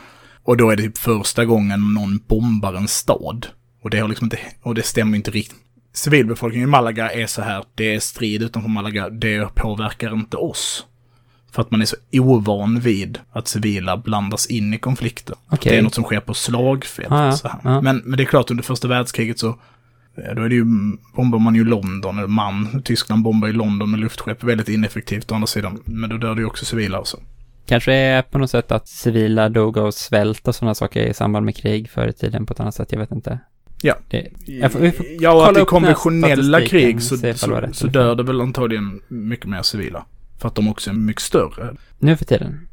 Och då är det typ första gången någon bombar en stad. Och det har liksom inte, och det stämmer inte riktigt. Civilbefolkningen i Malaga är så här, det är strid utanför Malaga, det påverkar inte oss. För att man är så ovan vid att civila blandas in i konflikter. Okej. Det är något som sker på slagfält. Ja, så här. ja. Men, men det är klart, under första världskriget så då är det ju, bombar man ju London, eller man, Tyskland bombar ju London med luftskepp väldigt ineffektivt å andra sidan. Men då dör det ju också civila och så. Kanske är på något sätt att civila dog av svält och sådana saker i samband med krig förr i tiden på ett annat sätt, jag vet inte. Ja. Det, jag får, får Ja, och att i konventionella krig så, så, så fel. dör det väl antagligen mycket mer civila. För att de också är mycket större. Nu för tiden?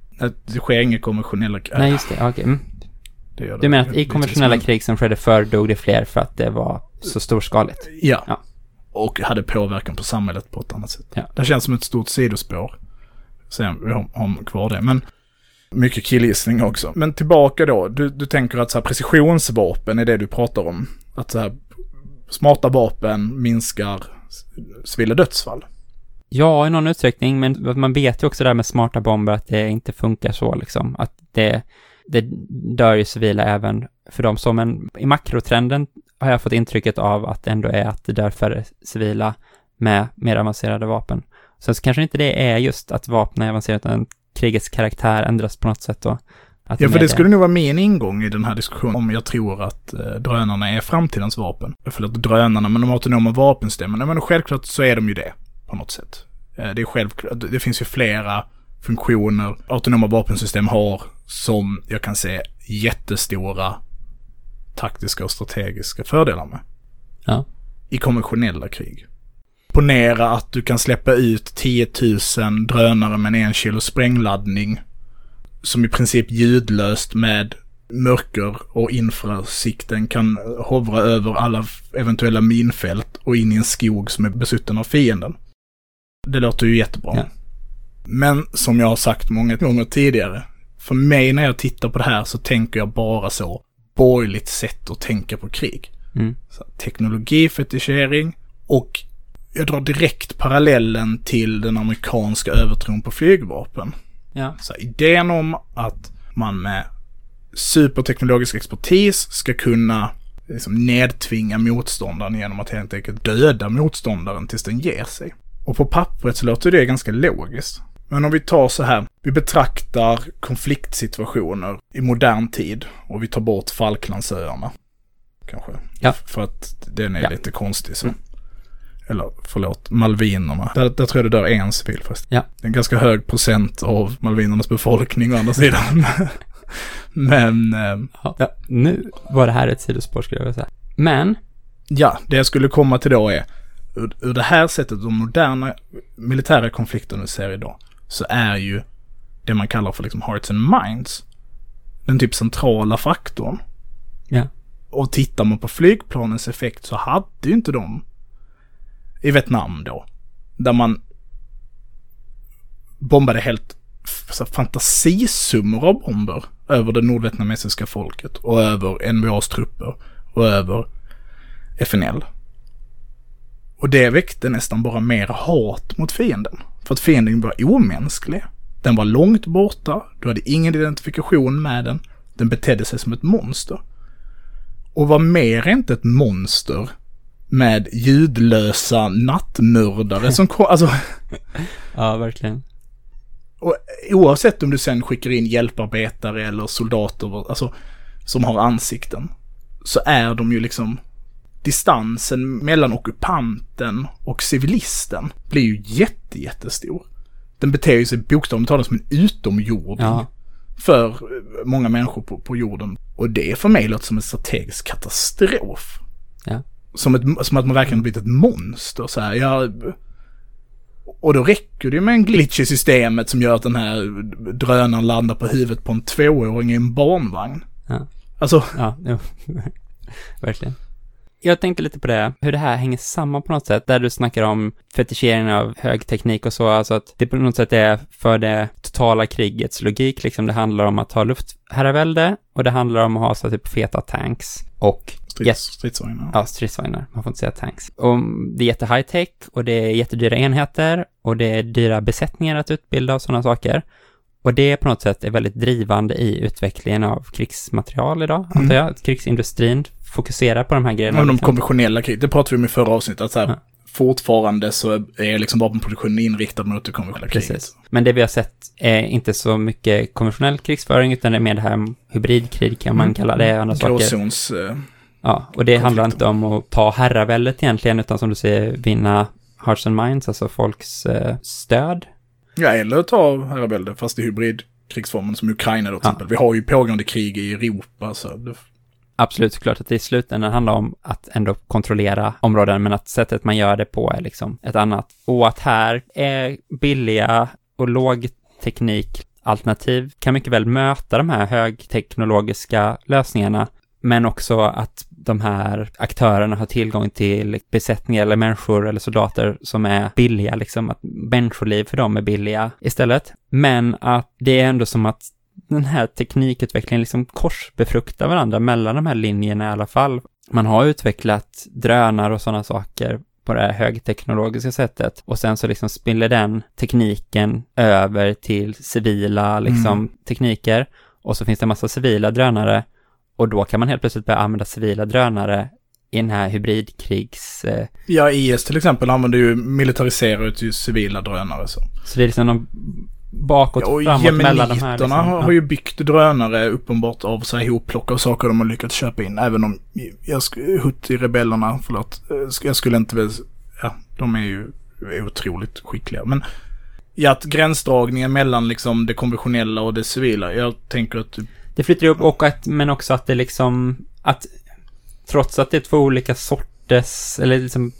Det sker inga konventionella krig. Nej, just det. Okej. Mm. Gör det Du menar att i konventionella krig som skedde förr dog det fler för att det var så storskaligt? Ja. Ja. Och hade påverkan på samhället på ett annat sätt. Ja. Det känns som ett stort sidospår. Sen vi har, har kvar det. Men mycket killgissning också. Men tillbaka då. Du, du tänker att så här, precisionsvapen är det du pratar om. Att så här, smarta vapen minskar civila dödsfall. Ja, i någon utsträckning, men man vet ju också där med smarta bomber att det inte funkar så liksom. Att det, det dör ju civila även för dem som en, i makrotrenden har jag fått intrycket av att det ändå är att det dör färre civila med mer avancerade vapen. Sen så kanske inte det är just att vapnen är avancerade, utan krigets karaktär ändras på något sätt då. Ja, för mer det skulle nog vara min ingång i den här diskussionen om jag tror att eh, drönarna är framtidens vapen. För att drönarna, men de autonoma vapensystemen, ja, men självklart så är de ju det på något sätt. Eh, det är självklart, det finns ju flera funktioner autonoma vapensystem har som jag kan se jättestora taktiska och strategiska fördelar med. Ja. I konventionella krig. Ponera att du kan släppa ut 10 000 drönare med en en kilo sprängladdning som i princip ljudlöst med mörker och infrasikten kan hovra över alla eventuella minfält och in i en skog som är besutten av fienden. Det låter ju jättebra. Ja. Men som jag har sagt många gånger tidigare, för mig när jag tittar på det här så tänker jag bara så borgerligt sätt att tänka på krig. Mm. Så, teknologifetischering och jag drar direkt parallellen till den amerikanska övertron på flygvapen. Ja. Så idén om att man med superteknologisk expertis ska kunna liksom nedtvinga motståndaren genom att helt enkelt döda motståndaren tills den ger sig. Och på pappret så låter det ganska logiskt. Men om vi tar så här, vi betraktar konfliktsituationer i modern tid och vi tar bort Falklandsöarna. Kanske. Ja. För att den är Ja. lite konstig så. Mm. Eller förlåt, Malvinerna. Där, där tror jag det dör en civil förresten. Ja. Det är en ganska hög procent av Malvinernas befolkning å andra sidan. Men, eh, Ja. Nu var det här ett sidospår skulle jag vilja säga. Men, ja, det jag skulle komma till då är, ur, ur det här sättet, de moderna militära konflikter vi ser idag, så är ju det man kallar för liksom hearts and minds. Den typ centrala faktorn. Ja. Och tittar man på flygplanens effekt så hade ju inte de i Vietnam då. Där man bombade helt fantasisummor av bomber över det nordvietnamesiska folket och över NBAs trupper och över FNL. Och det väckte nästan bara mer hat mot fienden. För att fienden var omänsklig. Den var långt borta, du hade ingen identifikation med den. Den betedde sig som ett monster. Och var mer inte ett monster med ljudlösa nattmördare som kom, alltså... Ja, verkligen. Och oavsett om du sen skickar in hjälparbetare eller soldater, alltså, som har ansikten, så är de ju liksom distansen mellan ockupanten och civilisten blir ju jätte, jättestor. Den beter sig bokstavligt talat som en utomjording Ja. för många människor på, på jorden. Och det för mig låter som en strategisk katastrof. Ja. Som, ett, som att man verkligen blivit ett monster så här. Ja, och då räcker det med en glitch i systemet som gör att den här drönaren landar på huvudet på en tvååring i en barnvagn. Ja. Alltså, Ja, jo. verkligen. Jag tänkte lite på det, hur det här hänger samman på något sätt, där du snackar om fetischeringen av hög teknik och så, alltså att det på något sätt är för det totala krigets logik, liksom det handlar om att ha luftherravälde och det handlar om att ha så typ feta tanks och strids, Yes. stridsvagnar. Ja, stridsvagnar. Man får inte säga tanks. Och det är jätte high tech och det är jättedyra enheter och det är dyra besättningar att utbilda och sådana saker. Och det på något sätt är väldigt drivande i utvecklingen av krigsmaterial idag, Mm. antar jag. Krigsindustrin fokuserar på de här grejerna. Men de liksom. konventionella krig, det pratade vi om i förra avsnittet, att så här, Ja. fortfarande så är liksom vapenproduktionen inriktad mot det konventionella kriget. Precis. Men det vi har sett är inte så mycket konventionell krigsföring, utan det är mer det här hybridkrig kan man Mm. kalla det, andra saker. Gråzons... Eh, Ja, och det handlar inte om att ta herraväldet egentligen, utan som du säger, vinna hearts and minds, alltså folks eh, stöd. ja, eller ta herravälde, fast i hybridkrigsformen som Ukraina då till Ja. exempel. Vi har ju pågående krig i Europa, så det, Absolut, såklart att det i slutändan handlar om att ändå kontrollera områden, men att sättet man gör det på är liksom ett annat. Och att här är billiga och lågteknikalternativ kan mycket väl möta de här högteknologiska lösningarna, men också att de här aktörerna har tillgång till besättningar eller människor eller soldater som är billiga, liksom att människoliv för dem är billiga istället. Men att det är ändå som att den här teknikutvecklingen liksom korsbefruktar varandra mellan de här linjerna i alla fall. Man har utvecklat drönare och sådana saker på det här högteknologiska sättet och sen så liksom spiller den tekniken över till civila liksom Mm. tekniker och så finns det en massa civila drönare och då kan man helt plötsligt börja använda civila drönare i den här hybridkrigs... Eh, Ja, IS till exempel använder ju militariserar till civila drönare. Så. så det är liksom de bakåt, Ja, och framåt mellan de här. Liksom. har, har ju byggt drönare uppenbart av så här ihopplocka och saker de har lyckats köpa in. Även om jag Houthi-rebellerna, förlåt, eh, jag skulle inte väl, ja, de är ju otroligt skickliga. Men ja, att gränsdragningen mellan liksom det konventionella och det civila, jag tänker att Det flyttar upp och att, men också att det liksom, att trots att det är två olika sorters, eller liksom,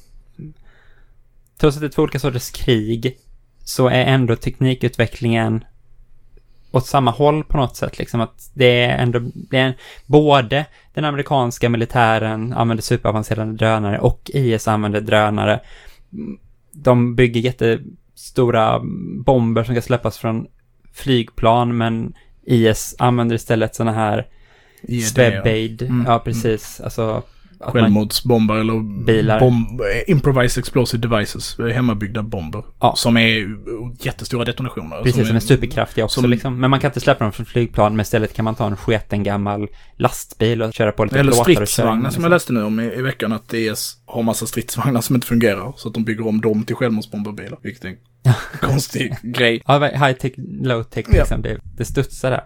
trots att det är två olika sorters krig, så är ändå teknikutvecklingen åt samma håll på något sätt, liksom att det är ändå, det är både den amerikanska militären använder superavancerade drönare och IS använder drönare. De bygger jättestora bomber som kan släppas från flygplan, men IS använder istället sådana här IED, Swebbaid, Mm, ja precis, alltså att självmordsbomber eller Bilar. Bomb, improvised explosive devices, eh, hemmabyggda bomber. Ja. Som är jättestora detonationer. precis som är superkraftiga också som- liksom, men man kan inte släppa dem från flygplan, men istället kan man ta en sketen gammal lastbil och köra på lite Eller stridsvagnar som jag läste nu om i, i veckan att IS har massa stridsvagnar som inte fungerar. Så att de bygger om dem till självmordsbomberbilar. Vilket är en konstig grej. Ja, high tech, low tech Ja. liksom, det, det studsar där.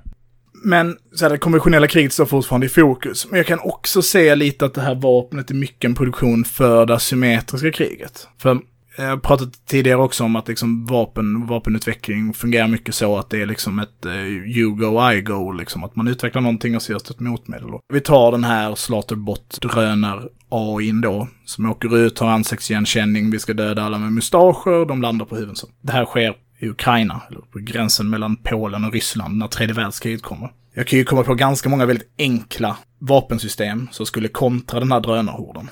Men så här, det konventionella kriget står fortfarande i fokus. Men jag kan också se lite att det här vapnet är mycket en produktion för det asymmetriska kriget. För eh, jag har pratat tidigare också om att liksom vapen, vapenutveckling fungerar mycket så att det är liksom ett eh, you go, I go, liksom. Att man utvecklar någonting och så görs det ett motmedel. Vi tar den här Slaterbot drönar AIn då, som åker ut, har ansiktsigenkänning, vi ska döda alla med mustascher, de landar på huvudet. Så det här sker i Ukraina, eller på gränsen mellan Polen och Ryssland när tredje världskriget kommer. Jag kan ju komma på ganska många väldigt enkla vapensystem som skulle kontra den här drönarhorden.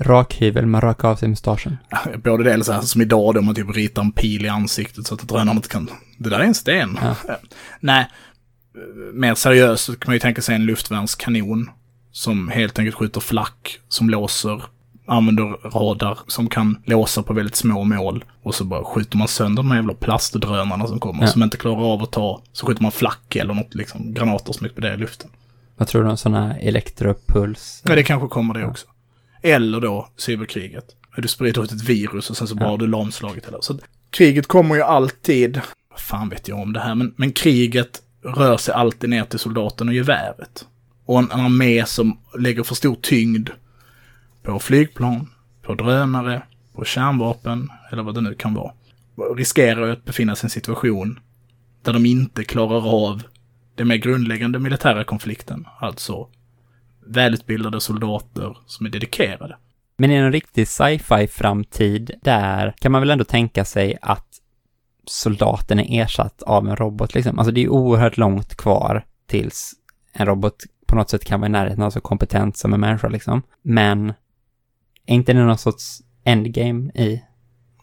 Rakhyvel, man rakar av sig mustaschen. Både det eller så här som idag då man typ ritar en pil i ansiktet så att drönaren inte kan... Det där är en sten. Ja. Nej, mer seriöst så kan man ju tänka sig en luftvärnskanon som helt enkelt skjuter flack, som låser, använder radar som kan låsa på väldigt små mål. Och så bara skjuter man sönder de här jävla plastdrönarna som kommer, Ja. som inte klarar av att ta. Så skjuter man flack eller något, liksom granater som exploderar i luften. Vad tror du om sådana elektropuls? Ja, det kanske kommer det också. Eller då cyberkriget. Du sprider ut ett virus och sen så bara Ja. har du lamslagit hela. Så kriget kommer ju alltid, vad fan vet jag om det här, men, men kriget rör sig alltid ner till soldaten och geväret. Och en, en armé som lägger för stor tyngd på flygplan, på drönare, på kärnvapen eller vad det nu kan vara. Riskerar ju att befinna sig i en situation där de inte klarar av den mer grundläggande militära konflikten. Alltså välutbildade soldater som är dedikerade. Men i en riktig sci-fi framtid, där kan man väl ändå tänka sig att soldaten är ersatt av en robot liksom. Alltså det är ju oerhört långt kvar tills en robot på något sätt kan vara i närheten av så kompetent som en människa liksom. Men är inte det någon sorts endgame i?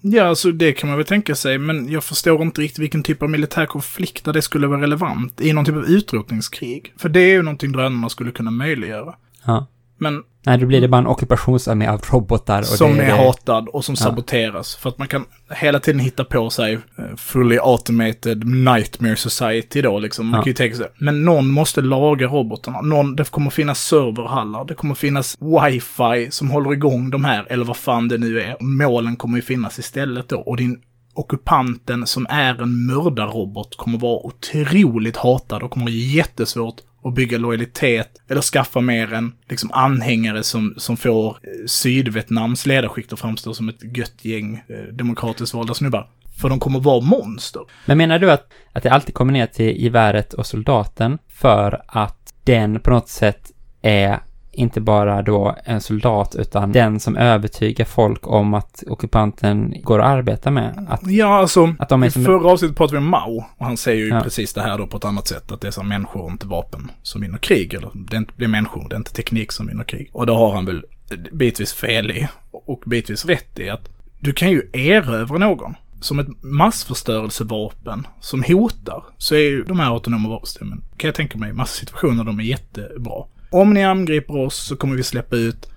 Ja, alltså det kan man väl tänka sig, men jag förstår inte riktigt vilken typ av militär konflikt där det skulle vara relevant. I någon typ av utrotningskrig. För det är ju någonting drönarna skulle kunna möjliggöra. Ja. Men Nej, då blir det bara en ockupationsarmé av robotar och som det är det. hatad och som Ja. saboteras. För att man kan hela tiden hitta på sig fully automated nightmare society då liksom. Man Ja. kan ju tänka sig, men någon måste laga robotarna. Någon, det kommer finnas serverhallar, det kommer finnas wifi som håller igång de här, eller vad fan det nu är. Målen kommer ju finnas istället då. Och din ockupanten som är en mördarrobot kommer vara otroligt hatad och kommer ha jättesvårt och bygga lojalitet eller skaffa mer än liksom anhängare som, som får eh, Sydvietnams ledarskikt att framstå som ett gött gäng eh, demokratiskt valda snubbar. För de kommer vara monster. Men menar du att, att det alltid kommer ner till geväret och soldaten för att den på något sätt är inte bara då en soldat utan den som övertygar folk om att ockupanten går att arbeta med? Att, Ja, alltså, Att de är i förra avsnittet pratade vi om Mao. Och han säger ju Ja. precis det här då på ett annat sätt. Att det är så människor och inte vapen som vinner krig. Eller det är, inte, det är människor, det är inte teknik som vinner krig. Och det har han väl bitvis fel i. Och bitvis rätt i att du kan ju erövra någon. Som ett massförstörelsevapen som hotar så är ju de här autonoma vapensystemen, kan jag tänka mig, i massa situationer de är jättebra. Om ni angriper oss så kommer vi släppa ut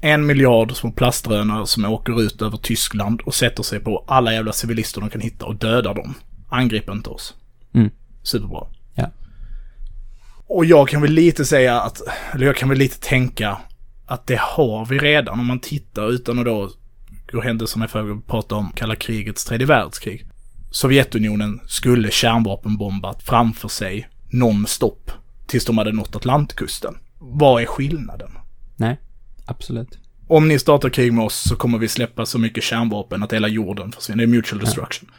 en miljard små plastdrönare som åker ut över Tyskland och sätter sig på alla jävla civilister de kan hitta och dödar dem. Angrip inte oss. Mm. Superbra. Ja. Och jag kan väl lite säga att, eller jag kan väl lite tänka att det har vi redan om man tittar utan att då gå händelserna i förväg prata om kalla krigets tredje världskrig. Sovjetunionen skulle kärnvapenbombat framför sig nonstop tills de hade nått Atlantkusten. Vad är skillnaden? nej, absolut. Om ni startar krig med oss så kommer vi släppa så mycket kärnvapen att hela jorden försvinner. Det är mutual destruction.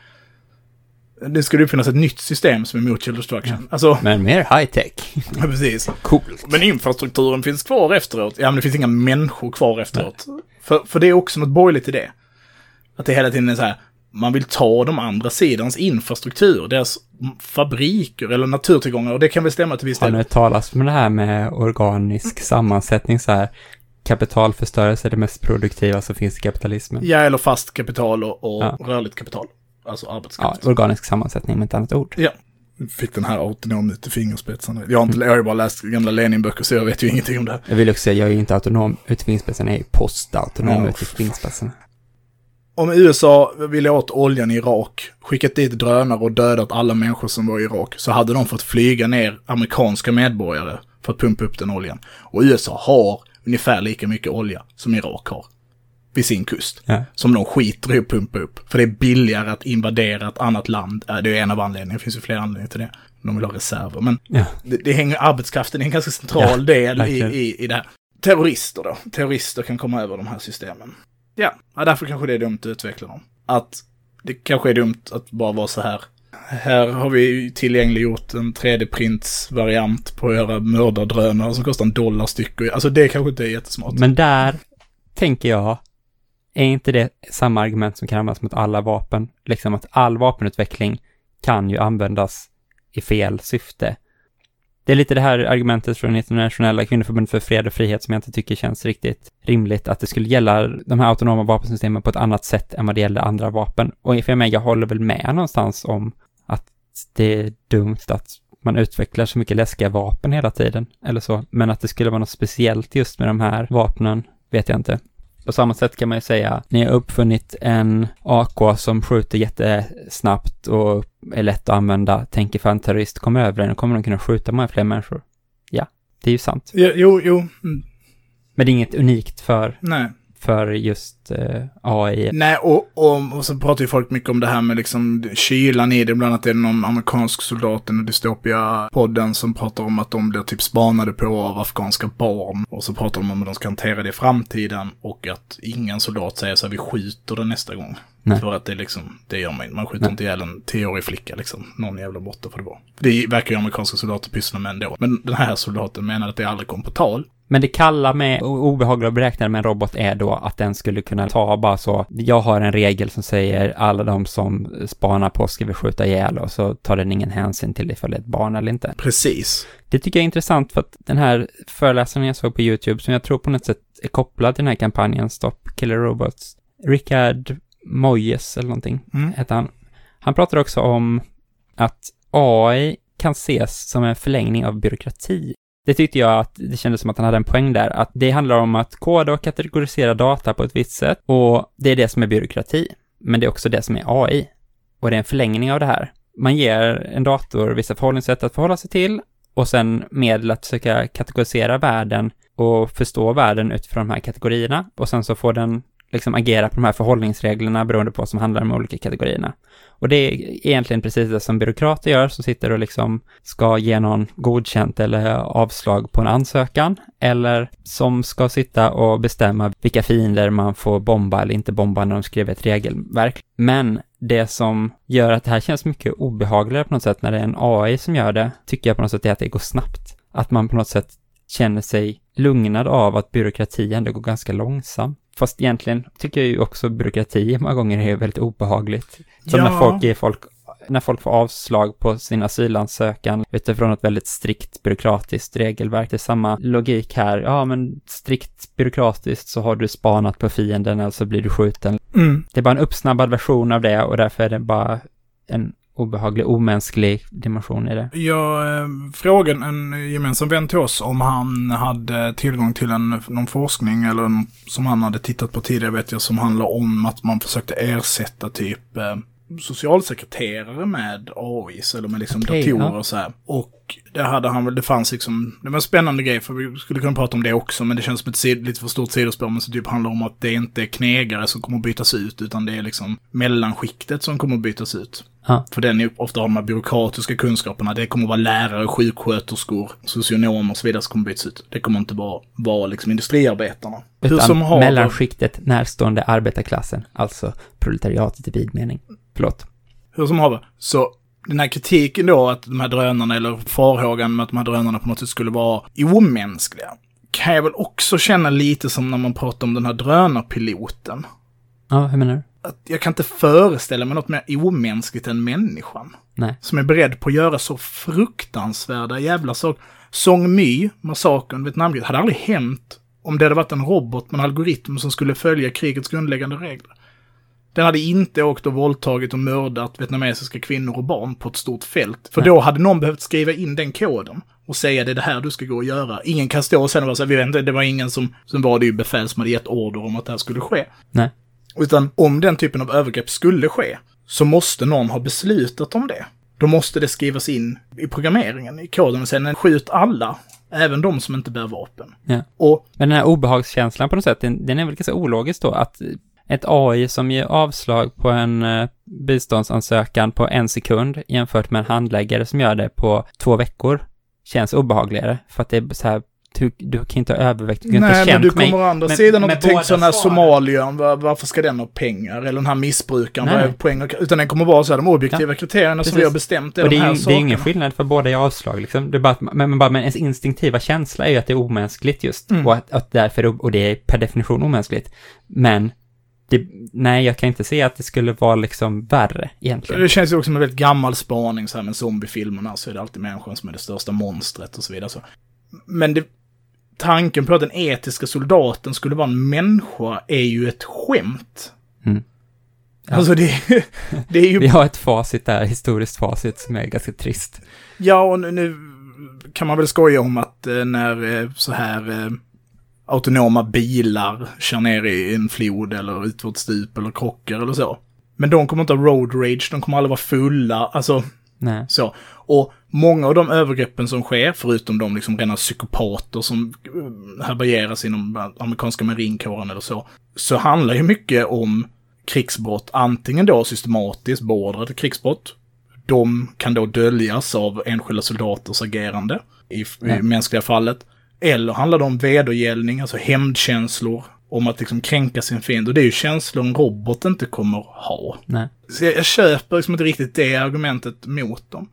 Det skulle finnas ett nytt system som är mutual destruction. Alltså, Men mer high-tech. ja, precis. Coolt. Men infrastrukturen finns kvar efteråt. Ja, men det finns inga människor kvar efteråt. För, för det är också något borgerligt i det. Att det hela tiden är så här, man vill ta de andra sidans infrastruktur, deras fabriker eller naturtillgångar. Och det kan väl stämma till viss Har ni del. hört talas om det här med organisk sammansättning så här? Kapitalförstörelse är det mest produktiva som finns i kapitalismen. Ja, eller fast kapital och, och Ja. rörligt kapital. Alltså Ja, arbetskraft. organisk sammansättning med ett annat ord. Ja. Fick den här autonom ut i fingerspetsarna. Jag har, inte, jag har ju bara läst gamla Lenin-böcker så jag vet ju ingenting om det här. Jag vill också säga, jag är ju inte autonom ut i fingerspetsarna, jag är ju postautonom Ja. ut i fingerspetsarna. Om USA ville åt oljan i Irak, skickat dit drönare och dödat alla människor som var i Irak, så hade de fått flyga ner amerikanska medborgare för att pumpa upp den oljan. Och USA har ungefär lika mycket olja som Irak har. Vid sin kust. Ja. Som de skiter i att pumpa upp. För det är billigare att invadera ett annat land. Det är en av anledningarna, det finns ju flera anledningar till det. De vill ha reserver. Men Ja. det, det hänger, arbetskraften är en ganska central Ja, del i, i, i det här. Terrorister då. Terrorister kan komma över de här systemen. Ja, därför kanske det är dumt att utveckla dem. Att det kanske är dumt att bara vara så här. Här har vi tillgängliggjort en 3D-prints-variant på göra mördardrönare som kostar en dollar styck. Alltså det kanske inte är jättesmart. Men där tänker jag, är inte det samma argument som kan användas mot alla vapen? Liksom att all vapenutveckling kan ju användas i fel syfte. Det är lite det här argumentet från Internationella kvinnoförbundet för fred och frihet som jag inte tycker känns riktigt rimligt, att det skulle gälla de här autonoma vapensystemen på ett annat sätt än vad det gäller andra vapen. Och för mig, jag håller väl med någonstans om att det är dumt att man utvecklar så mycket läskiga vapen hela tiden, eller så. Men att det skulle vara något speciellt just med de här vapnen, vet jag inte. På samma sätt kan man ju säga, ni har uppfunnit en AK som skjuter jättesnabbt och är lätt att använda. Tänk ifall en terrorist kommer över den, kommer de kunna skjuta många fler människor. Ja, det är ju sant. Jo. jo. Mm. Men det är inget unikt för, Nej. För just eh, AI. Nej, och, och, och så pratar ju folk mycket om det här med liksom kylan i det. Bland annat är det någon amerikansk soldat i Dystopia-podden som pratar om att de blir typ spanade på av afghanska barn. Och så pratar de om hur de ska hantera det i framtiden och att ingen soldat säger så här, vi skjuter den nästa gång. Nej. För att det liksom, det gör man. Man skjuter Nej. inte ihjäl en tioårig flicka liksom. Någon jävla borta får det vara. Det verkar ju amerikanska soldater pyssla med ändå. Men den här soldaten menar att det aldrig kom på tal. Men det kalla med obehagliga beräkningar med en robot är då att den skulle kunna ta bara så, jag har en regel som säger alla de som spanar på ska vi skjuta ihjäl och så tar den ingen hänsyn till ifall det är ett barn eller inte. Precis. Det tycker jag är intressant för att den här föreläsaren jag såg på YouTube, som jag tror på något sätt är kopplad till den här kampanjen Stop Killer Robots, Richard Moyes eller någonting, Mm. heter han. Han pratar också om att AI kan ses som en förlängning av byråkrati. Det tyckte jag att det kändes som att han hade en poäng där, att det handlar om att koda och kategorisera data på ett visst sätt och det är det som är byråkrati. Men det är också det som är AI. Och det är en förlängning av det här. Man ger en dator vissa förhållningssätt att förhålla sig till och sen medel att försöka kategorisera världen och förstå världen utifrån de här kategorierna och sen så får den liksom agera på de här förhållningsreglerna beroende på vad som handlar om de olika kategorierna. Och det är egentligen precis det som byråkrater gör, som sitter och liksom ska ge någon godkänt eller avslag på en ansökan, eller som ska sitta och bestämma vilka fiender man får bomba eller inte bomba när de skriver ett regelverk. Men det som gör att det här känns mycket obehagligare på något sätt när det är en AI som gör det, tycker jag på något sätt är att det går snabbt. Att man på något sätt känner sig lugnad av att byråkrati ändå går ganska långsamt. Fast egentligen tycker jag ju också byråkrati många gånger är väldigt obehagligt. Som Ja. när folk ger folk när folk får avslag på sin asylansökan utifrån ett väldigt strikt byråkratiskt regelverk. Det är samma logik här. Ja, men strikt byråkratiskt så har du spanat på fienden eller så blir du skjuten. Mm. Det är bara en uppsnabbad version av det och därför är det bara en obehaglig, omänsklig dimension i det. Jag eh, frågade en gemensam vän till oss om han hade tillgång till en, någon forskning eller en, som han hade tittat på tidigare vet jag som handlar om att man försökte ersätta typ eh, socialsekreterare med AIs eller med liksom Okej, datorer ja. och så här. Och det hade han väl, det fanns liksom, det var en spännande grej för vi skulle kunna prata om det också men det känns som ett sid, lite för stort sidospår men så typ handlar om att det inte är knegare som kommer att bytas ut utan det är liksom mellanskiktet som kommer att bytas ut. Ja. För den är ofta har de här byråkratiska kunskaperna. Det kommer att vara lärare, sjuksköterskor, socionomer och så vidare som kommer bytas ut. Det kommer inte bara vara liksom industriarbetarna. Hur Utan som har mellanskiktet närstående arbetarklassen, alltså proletariatet i vid mening. Förlåt. hur som haver. Så den här kritiken då att de här drönarna, eller farhågan med att de här drönarna på något sätt skulle vara omänskliga, kan jag väl också känna lite som när man pratar om den här drönarpiloten. Ja, hur menar du? Att jag kan inte föreställa mig något mer omänskligt än människan. Nej. som är beredd på att göra så fruktansvärda jävla saker. Song My, massakern, Vietnamkriget, hade aldrig hänt om det hade varit en robot med en algoritm som skulle följa krigets grundläggande regler. Den hade inte åkt och våldtagit och mördat vietnamesiska kvinnor och barn på ett stort fält. För Nej. då hade någon behövt skriva in den koden och säga det är det här du ska gå och göra. Ingen kan stå och sen vara så här, vi vet inte, det var ingen som, som var det ju befäl som hade gett order om att det här skulle ske. Nej. Utan om den typen av övergrepp skulle ske, så måste någon ha beslutat om det. Då måste det skrivas in i programmeringen, i koden och sen skjut alla, även de som inte bär vapen. Ja. Och Men den här obehagskänslan på något sätt, den, den är väl ganska ologisk då, att ett AI som ger avslag på en eh, biståndsansökan på en sekund jämfört med en handläggare som gör det på två veckor känns obehagligare. För att det är så här, du, du kan inte ha övervägt, du kan inte nej, ha men känt du kommer mig. å andra sidan med inte tänkt sån här somaliern, var, varför ska den ha pengar? Eller den här missbrukaren, Nej. vad är poäng? Utan den kommer vara så här, de objektiva kriterierna som Precis. vi har bestämt är Och de här ju, det är ju ingen sakerna. skillnad för båda är avslag liksom. Det är bara men, men, bara, men ens instinktiva känsla är ju att det är omänskligt just. Mm. Och att, att därför, och det är per definition omänskligt. Men det, nej, jag kan inte se att det skulle vara liksom värre egentligen. Det känns ju också som en väldigt gammal spaning så här med zombiefilmerna så är det alltid människan som är det största monstret och så vidare. Så. Men det, tanken på att den etiska soldaten skulle vara en människa är ju ett skämt. Mm. Ja. Alltså det, det är ju... Vi har ett facit där, historiskt facit, som är ganska trist. Ja, och nu, nu kan man väl skoja om att eh, när eh, så här eh, autonoma bilar kör ner i en flod eller ut ett stup eller krockar eller så. Men de kommer inte ha road rage, de kommer aldrig vara fulla, alltså Nej. så. Och många av de övergreppen som sker, förutom de liksom rena psykopater som eh, härbärgeras inom amerikanska marinkåren eller så, så handlar ju mycket om krigsbrott, antingen då systematiskt beordrade krigsbrott, de kan då döljas av enskilda soldaters agerande i, i Ja. mänskliga fallet. Eller handlar det om vedergällning, alltså hämndkänslor, om att liksom kränka sin fiende. Och det är ju känslor en robot inte kommer ha. Nej. Så jag, jag köper liksom inte riktigt det argumentet mot dem.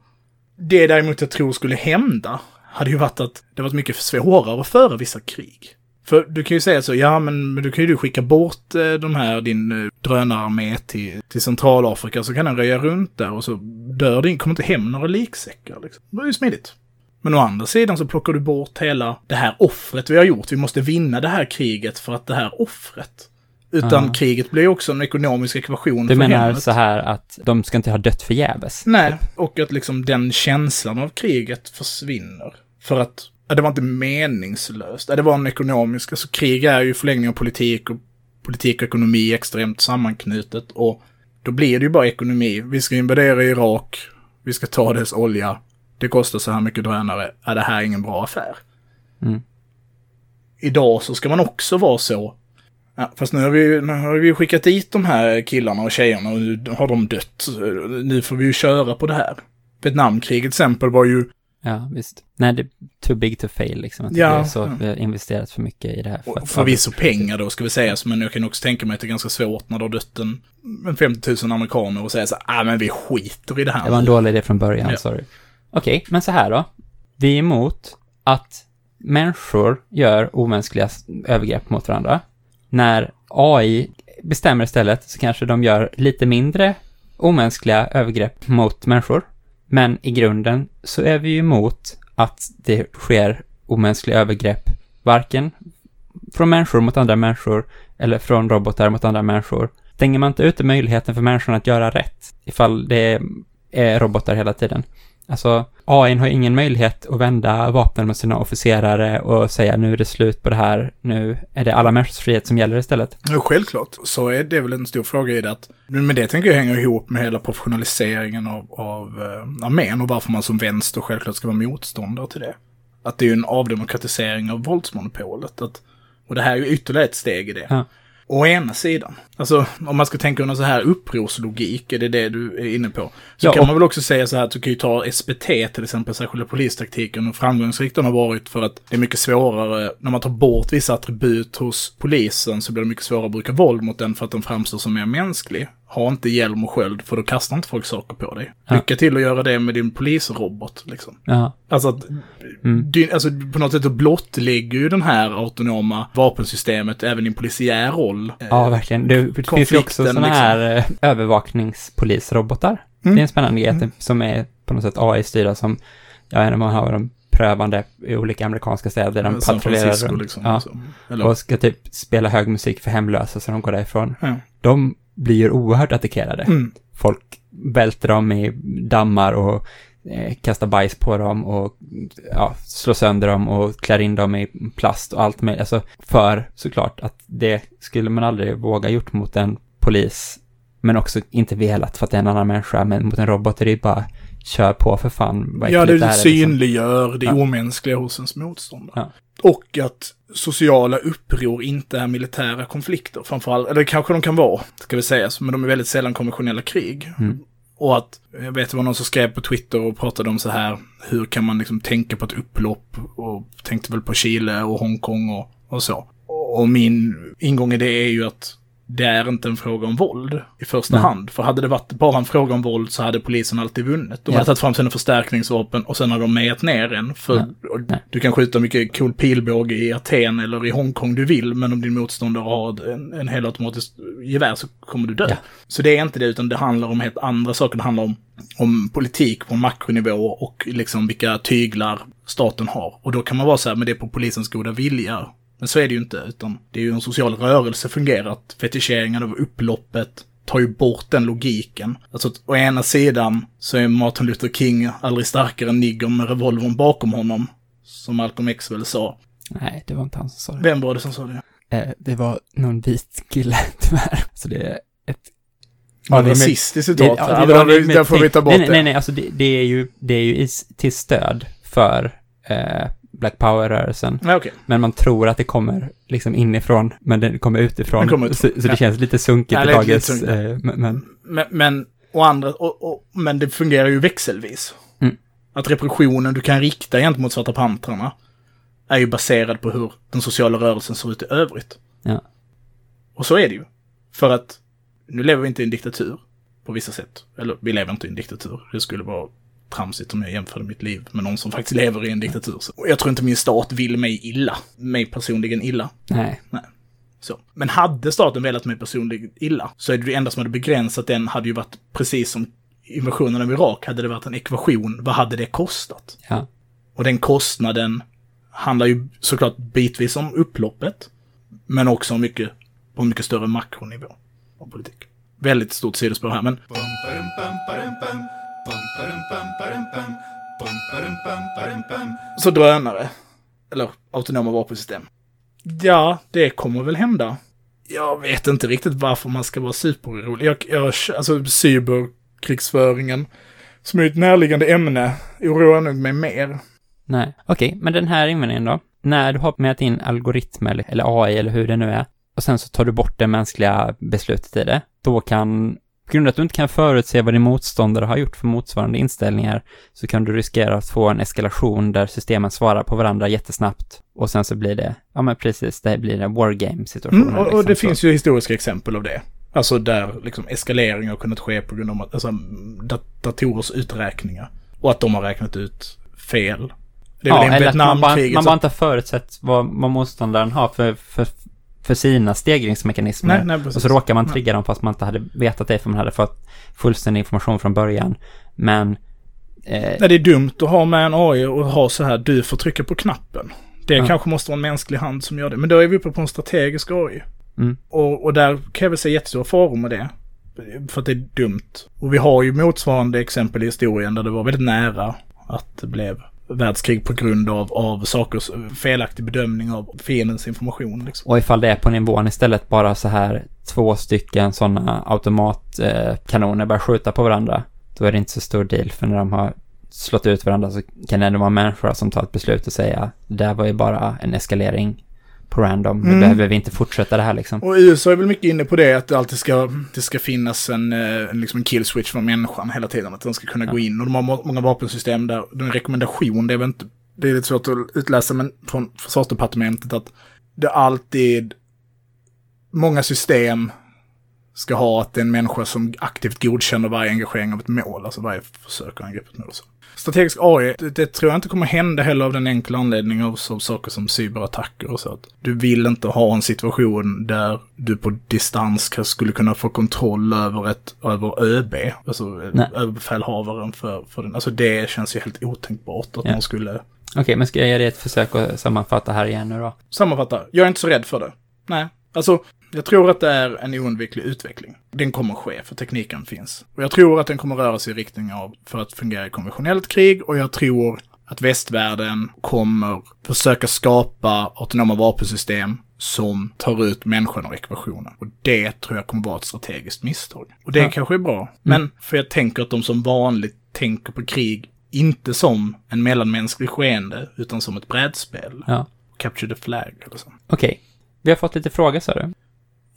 Det däremot jag tror skulle hända hade ju varit att det varit mycket svårare att föra vissa krig. För du kan ju säga så, ja men, men du kan ju du skicka bort eh, de här, din eh, drönararmé till, till Centralafrika så kan den röja runt där och så dör det, kommer inte hem några liksäckar liksom. Det var ju smidigt. Men å andra sidan så plockar du bort hela det här offret vi har gjort. Vi måste vinna det här kriget för att det här offret. Utan Ja. kriget blir också en ekonomisk ekvation Du för menar hemmet. så här att de ska inte ha dött förgäves? Nej, och att liksom den känslan av kriget försvinner. För att det var inte meningslöst. Det var en ekonomisk, alltså krig är ju förlängning av politik och politik och ekonomi är extremt sammanknutet och då blir det ju bara ekonomi. Vi ska invadera Irak, vi ska ta dess olja, det kostar så här mycket drönare, är det här ingen bra affär? Mm. Idag så ska man också vara så. Ja, fast nu har, vi, nu har vi skickat dit de här killarna och tjejerna och nu har de dött. Nu får vi ju köra på det här. Vietnamkriget till exempel var ju Ja, visst. Nej, det är too big to fail liksom. Att Ja, det är så, ja. har investerat för mycket i det här. För och förvisso pengar då ska vi säga, men jag kan också tänka mig att det är ganska svårt när det har dött en, en 50 000 amerikaner och säga så här, ah men vi skiter i det här. Det var en nu." dålig idé från början, Ja. sorry. Okej, men så här då. Vi är emot att människor gör omänskliga övergrepp mot varandra. När AI bestämmer istället så kanske de gör lite mindre omänskliga övergrepp mot människor. Men i grunden så är vi ju emot att det sker omänskliga övergrepp, varken från människor mot andra människor eller från robotar mot andra människor. Stänger man inte ute möjligheten för människorna att göra rätt ifall det är robotar hela tiden? Alltså, AI har ingen möjlighet att vända vapnen mot sina officerare och säga nu är det slut på det här, nu är det alla människors frihet som gäller istället. Ja, självklart. Så är det väl en stor fråga i det att, men det tänker jag hänger ihop med hela professionaliseringen av, av eh, armén och varför man som vänster självklart ska vara motståndare till det. Att det är ju en avdemokratisering av våldsmonopolet. Att, och det här är ju ytterligare ett steg i det. Ja. Å ena sidan, alltså om man ska tänka under så här upprorslogik, är det det du är inne på? Så Ja, kan man väl också säga så här att du kan ju ta SPT till exempel, särskilda polistaktiken, och framgångsrikt den har varit för att det är mycket svårare, när man tar bort vissa attribut hos polisen så blir det mycket svårare att bruka våld mot den för att den framstår som mer mänsklig. Ha inte hjälm och sköld för då kastar inte folk saker på dig. Ja. Lycka till att göra det med din polisrobot liksom. Ja, Alltså att, Mm. din, alltså på något sätt blottlägger ju den här autonoma vapensystemet även din polisiär roll. ja verkligen. Det, finns ju också sådana liksom. här eh, övervakningspolisrobotar. Mm. Det är en spännande grej att- som är på något sätt AI-styrda som, inte, man har dem prövande i olika amerikanska städer. De patrullerar runt. liksom. Ja. Så. Eller, och ska typ spela hög musik för hemlösa så de går därifrån. ja. De blir oerhört attackerade. Mm. Folk välter dem i dammar och eh, kastar bajs på dem och ja, slår sönder dem och klär in dem i plast och allt möjligt. Alltså för såklart att det skulle man aldrig våga gjort mot en polis. Men också inte velat för att det är en annan människa. Men mot en robot är det ju bara kör på för fan. Ja, det är, liksom. synliggör det Ja. omänskliga hos ens motståndare. Ja. Och att sociala uppror inte är militära konflikter, framförallt, eller kanske de kan vara, ska vi säga, men de är väldigt sällan konventionella krig. Mm. Och att, jag vet det var någon som skrev på Twitter och pratade om så här, hur kan man liksom tänka på ett upplopp och tänkte väl på Chile och Hongkong och, och så. Och min ingång i det är ju att det är inte en fråga om våld i första Nej. hand. För hade det varit bara en fråga om våld så hade polisen alltid vunnit. De Ja. hade tagit fram sina förstärkningsvapen och sen hade de mejat ner en. För Nej. du kan skjuta mycket cool pilbåge i Aten eller i Hongkong du vill, men om din motståndare har en, en helautomatisk gevär så kommer du dö. Ja. Så det är inte det, utan det handlar om helt andra saker. Det handlar om, om politik på makronivå och liksom vilka tyglar staten har. Och då kan man vara så här, men det är på polisens goda vilja. Men så är det ju inte, utan det är ju en social rörelse fungerat. Fetischeringen av upploppet tar ju bort den logiken. Alltså att å ena sidan så är Martin Luther King aldrig starkare än nigger med revolvern bakom honom. Som Malcolm X väl sa. Nej, det var inte han som sa det. Vem var det som sa det? Eh, det var någon vit kille, tyvärr. Så det är ett... Ja, det är med- rasistiskt citat. ja, Ja, det får vi ta bort nej, nej, det. Nej, nej, alltså det, det är ju, det är ju i, till stöd för eh, Black Power-rörelsen. Okej. Men man tror att det kommer liksom inifrån, men det kommer utifrån. Den kommer utifrån, så, så det ja. känns lite sunkigt Ja, i det dagens... Eh, men, men Men, men, och andra, och, och, men det fungerar ju växelvis. Mm. Att repressionen du kan rikta gentemot Svarta Pantrarna är ju baserad på hur den sociala rörelsen ser ut i övrigt. ja. Och så är det ju. För att nu lever vi inte i en diktatur på vissa sätt. Eller vi lever inte i en diktatur. Det skulle vara tramsigt om jag jämförde mitt liv med någon som faktiskt lever i en diktatur. Så- Och jag tror inte min stat vill mig illa. Mig personligen illa. Nej. Så. Men hade staten velat mig personligen illa, så är det enda som hade begränsat den hade ju varit precis som invasionen av Irak, hade det varit en ekvation, vad hade det kostat? Ja. Och den kostnaden handlar ju såklart bitvis om upploppet, men också om mycket, på mycket större makronivå av politik. Väldigt stort sidospår här, men så drönare, eller autonoma vapensystem. Ja, det kommer väl hända. Jag vet inte riktigt varför man ska vara superorolig. Jag, jag, alltså cyberkrigsföringen, som är ett närliggande ämne, oroar nog mig mer. Nej. Okej, men den här invändningen då? När du har mätt in algoritmer, eller AI, eller hur det nu är, och sen så tar du bort det mänskliga beslutet i det, då kan, på grund av att du inte kan förutse vad din motståndare har gjort för motsvarande inställningar, så kan du riskera att få en eskalation där systemen svarar på varandra jättesnabbt, och sen så blir det, ja men precis, det blir en wargame-situation. Mm, och, och liksom, det så. finns ju historiska exempel av det. Alltså där liksom eskalering har kunnat ske på grund av att, alltså, dat datorers uträkningar. Och att de har räknat ut fel. Det är ja, väl i eller att man bara, man bara inte har förutsett vad, vad motståndaren har för, för, för sina stegringsmekanismer. nej, nej, precis. Och så råkar man Nej. trigga dem fast man inte hade vetat det för man hade fått fullständig information från början. Men, eh, Nej, det är dumt att ha med en AI och ha så här, du får trycka på knappen. Det Ja. kanske måste vara en mänsklig hand som gör det. Men då är vi uppe på en strategisk AI. mm, Och, och där kan jag väl se jättestora faror med det. För att det är dumt. Och vi har ju motsvarande exempel i historien där det var väldigt nära att det blev världskrig på grund av, av sakers felaktig bedömning av fiendens information. Liksom. och ifall det är på nivån istället bara så här två stycken sådana automatkanoner eh, börjar skjuta på varandra, då är det inte så stor deal för när de har slått ut varandra så kan det ändå vara människor som tar ett beslut och säga det där var ju bara en eskalering på random, nu Mm. behöver vi inte fortsätta det här liksom. Och USA är väl mycket inne på det, att det alltid ska, det ska finnas en, eh, en, liksom en kill switch från människan hela tiden. Att den ska kunna Ja. gå in. Och de har må- många vapensystem där, den rekommendation, det är väl inte, det är lite svårt att utläsa, men från försvarsdepartementet att det alltid, många system ska ha att det är en människa som aktivt godkänner varje engagering av ett mål, alltså varje försök att angripa ett mål. och Så. Strategisk AI, det, det tror jag inte kommer hända heller av den enkla anledningen av så, saker som cyberattacker och så. Att du vill inte ha en situation där du på distans skulle kunna få kontroll över ett, över ÖB, alltså Nej. överbefälhavaren för, för den. Alltså det känns ju helt otänkbart att Ja. man skulle Okej, men ska jag ge dig ett försök att sammanfatta här igen nu då? sammanfatta. Jag är inte så rädd för det. Nej, alltså jag tror att det är en oundviklig utveckling. Den kommer ske, för tekniken finns. Och jag tror att den kommer röra sig i riktning av för att fungera i konventionellt krig och jag tror att västvärlden kommer försöka skapa autonoma vapensystem som tar ut människan ur ekvationen. Och det tror jag kommer vara ett strategiskt misstag. Och det Ja. kanske är bra. Men för jag tänker att de som vanligt tänker på krig inte som en mellanmänsklig skeende, utan som ett brädspel. Ja. Capture the flag eller så. Okej. Vi har fått lite frågor sa du?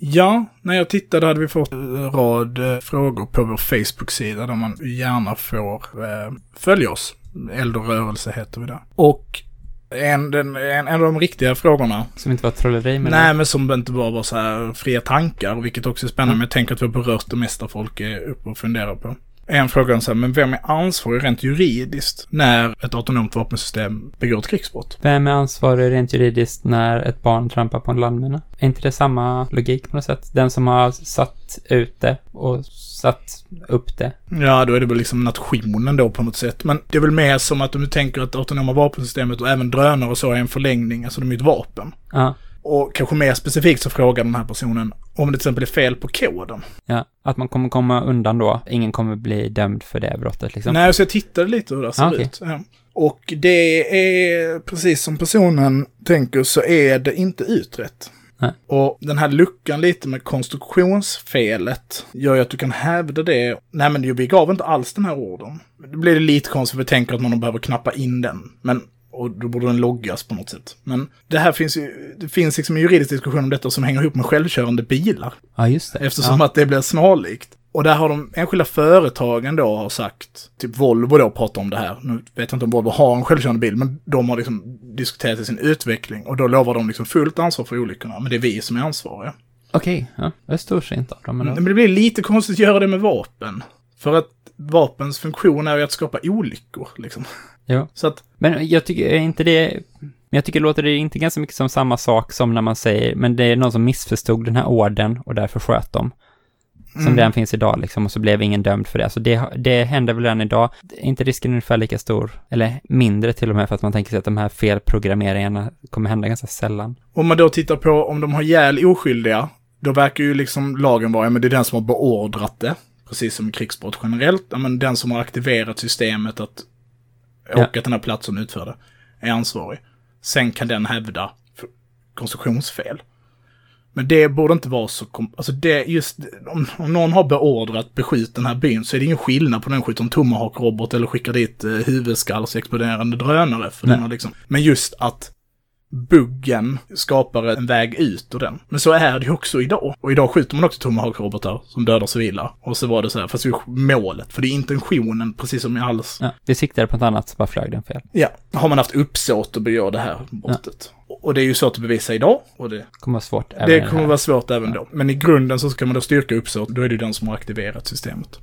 Ja, när jag tittade hade vi fått en rad eh, frågor på vår Facebook-sida där man gärna får eh, följa oss. Eldrörelse heter vi där. Och En, en, en av de riktiga frågorna. Som inte var trolleri men Nej, men som inte bara var så här fria tankar, vilket också är spännande. Mm. Men jag tänker att vi har berört det mesta folk är uppe och funderar på. En fråga är men vem är ansvarig rent juridiskt när ett autonomt vapensystem begår ett krigsbrott? Vem är ansvarig rent juridiskt när ett barn trampar på en landmina? Är inte det samma logik på något sätt? Den som har satt ut det och satt upp det. Ja, då är det väl liksom nationen då på något sätt. Men det är väl mer som att om du tänker att det autonoma vapensystemet och även drönare och så är en förlängning, alltså de är ett vapen. Ja, Och kanske mer specifikt så frågar den här personen om det till exempel är fel på koden. ja. Att man kommer komma undan då. Ingen kommer bli dömd för det brottet liksom. Nej, så jag tittade lite hur det ser Ah, okej. ut. Ja. Och det är, precis som personen tänker, så är det inte utrett. Nej. Och den här luckan lite med konstruktionsfelet gör ju att du kan hävda det. Nej, men vi gav inte alls den här orden. Det blir det lite konstigt för vi tänker att man behöver knappa in den. Men, och då borde den loggas på något sätt. Men det här finns ju, det finns liksom en juridisk diskussion om detta som hänger ihop med självkörande bilar. Ja, just det. Eftersom ja. att det blir snarlikt. Och där har de enskilda företagen då har sagt, typ Volvo då pratar om det här. Nu vet jag inte om Volvo har en självkörande bil, men de har liksom diskuterat i sin utveckling. Och då lovar de liksom fullt ansvar för olyckorna, men det är vi som är ansvariga. Okej, ja. Det av dem. Men då. Men det blir lite konstigt att göra det med vapen. För att vapens funktion är ju att skapa olyckor, liksom. Jo. Så att, Men jag tycker är inte det... Men jag tycker låter det inte ganska mycket som samma sak som när man säger, men det är någon som missförstod den här orden och därför sköt dem. Som Mm. den finns idag liksom, och så blev ingen dömd för det. Så det, det händer väl redan idag. Är inte risken ungefär lika stor? Eller mindre till och med, för att man tänker sig att de här felprogrammeringarna kommer hända ganska sällan. om man då tittar på om de har ihjäl oskyldiga, då verkar ju liksom lagen vara, ja men det är den som har beordrat det. Precis som krigsbrott generellt. Ja men den som har aktiverat systemet att Ja. och att den här platsen utförde är ansvarig. Sen kan den hävda konstruktionsfel. Men det borde inte vara så... Alltså det just... Om, om någon har beordrat beskjut den här byn så är det ingen skillnad på den skjuter en tomahawk-robot eller skickar dit eh, huvudskallsexploderande drönare. För den har liksom, men just att buggen skapar en väg ut ur den. Men så är det ju också idag. Och idag skjuter man också tomahawk-robotar som dödar civila. Och så var det så här, fast det är målet. För det är intentionen, precis som i alls. Ja, vi siktade på något annat, så bara flög den fel. Ja, har man haft uppsåt att begå det här brottet. Och det är ju svårt att bevisa idag. Och det, kommer vara svårt. även det kommer vara svårt även då. Men i grunden så ska man då styrka uppsåt, då är det ju den som har aktiverat systemet.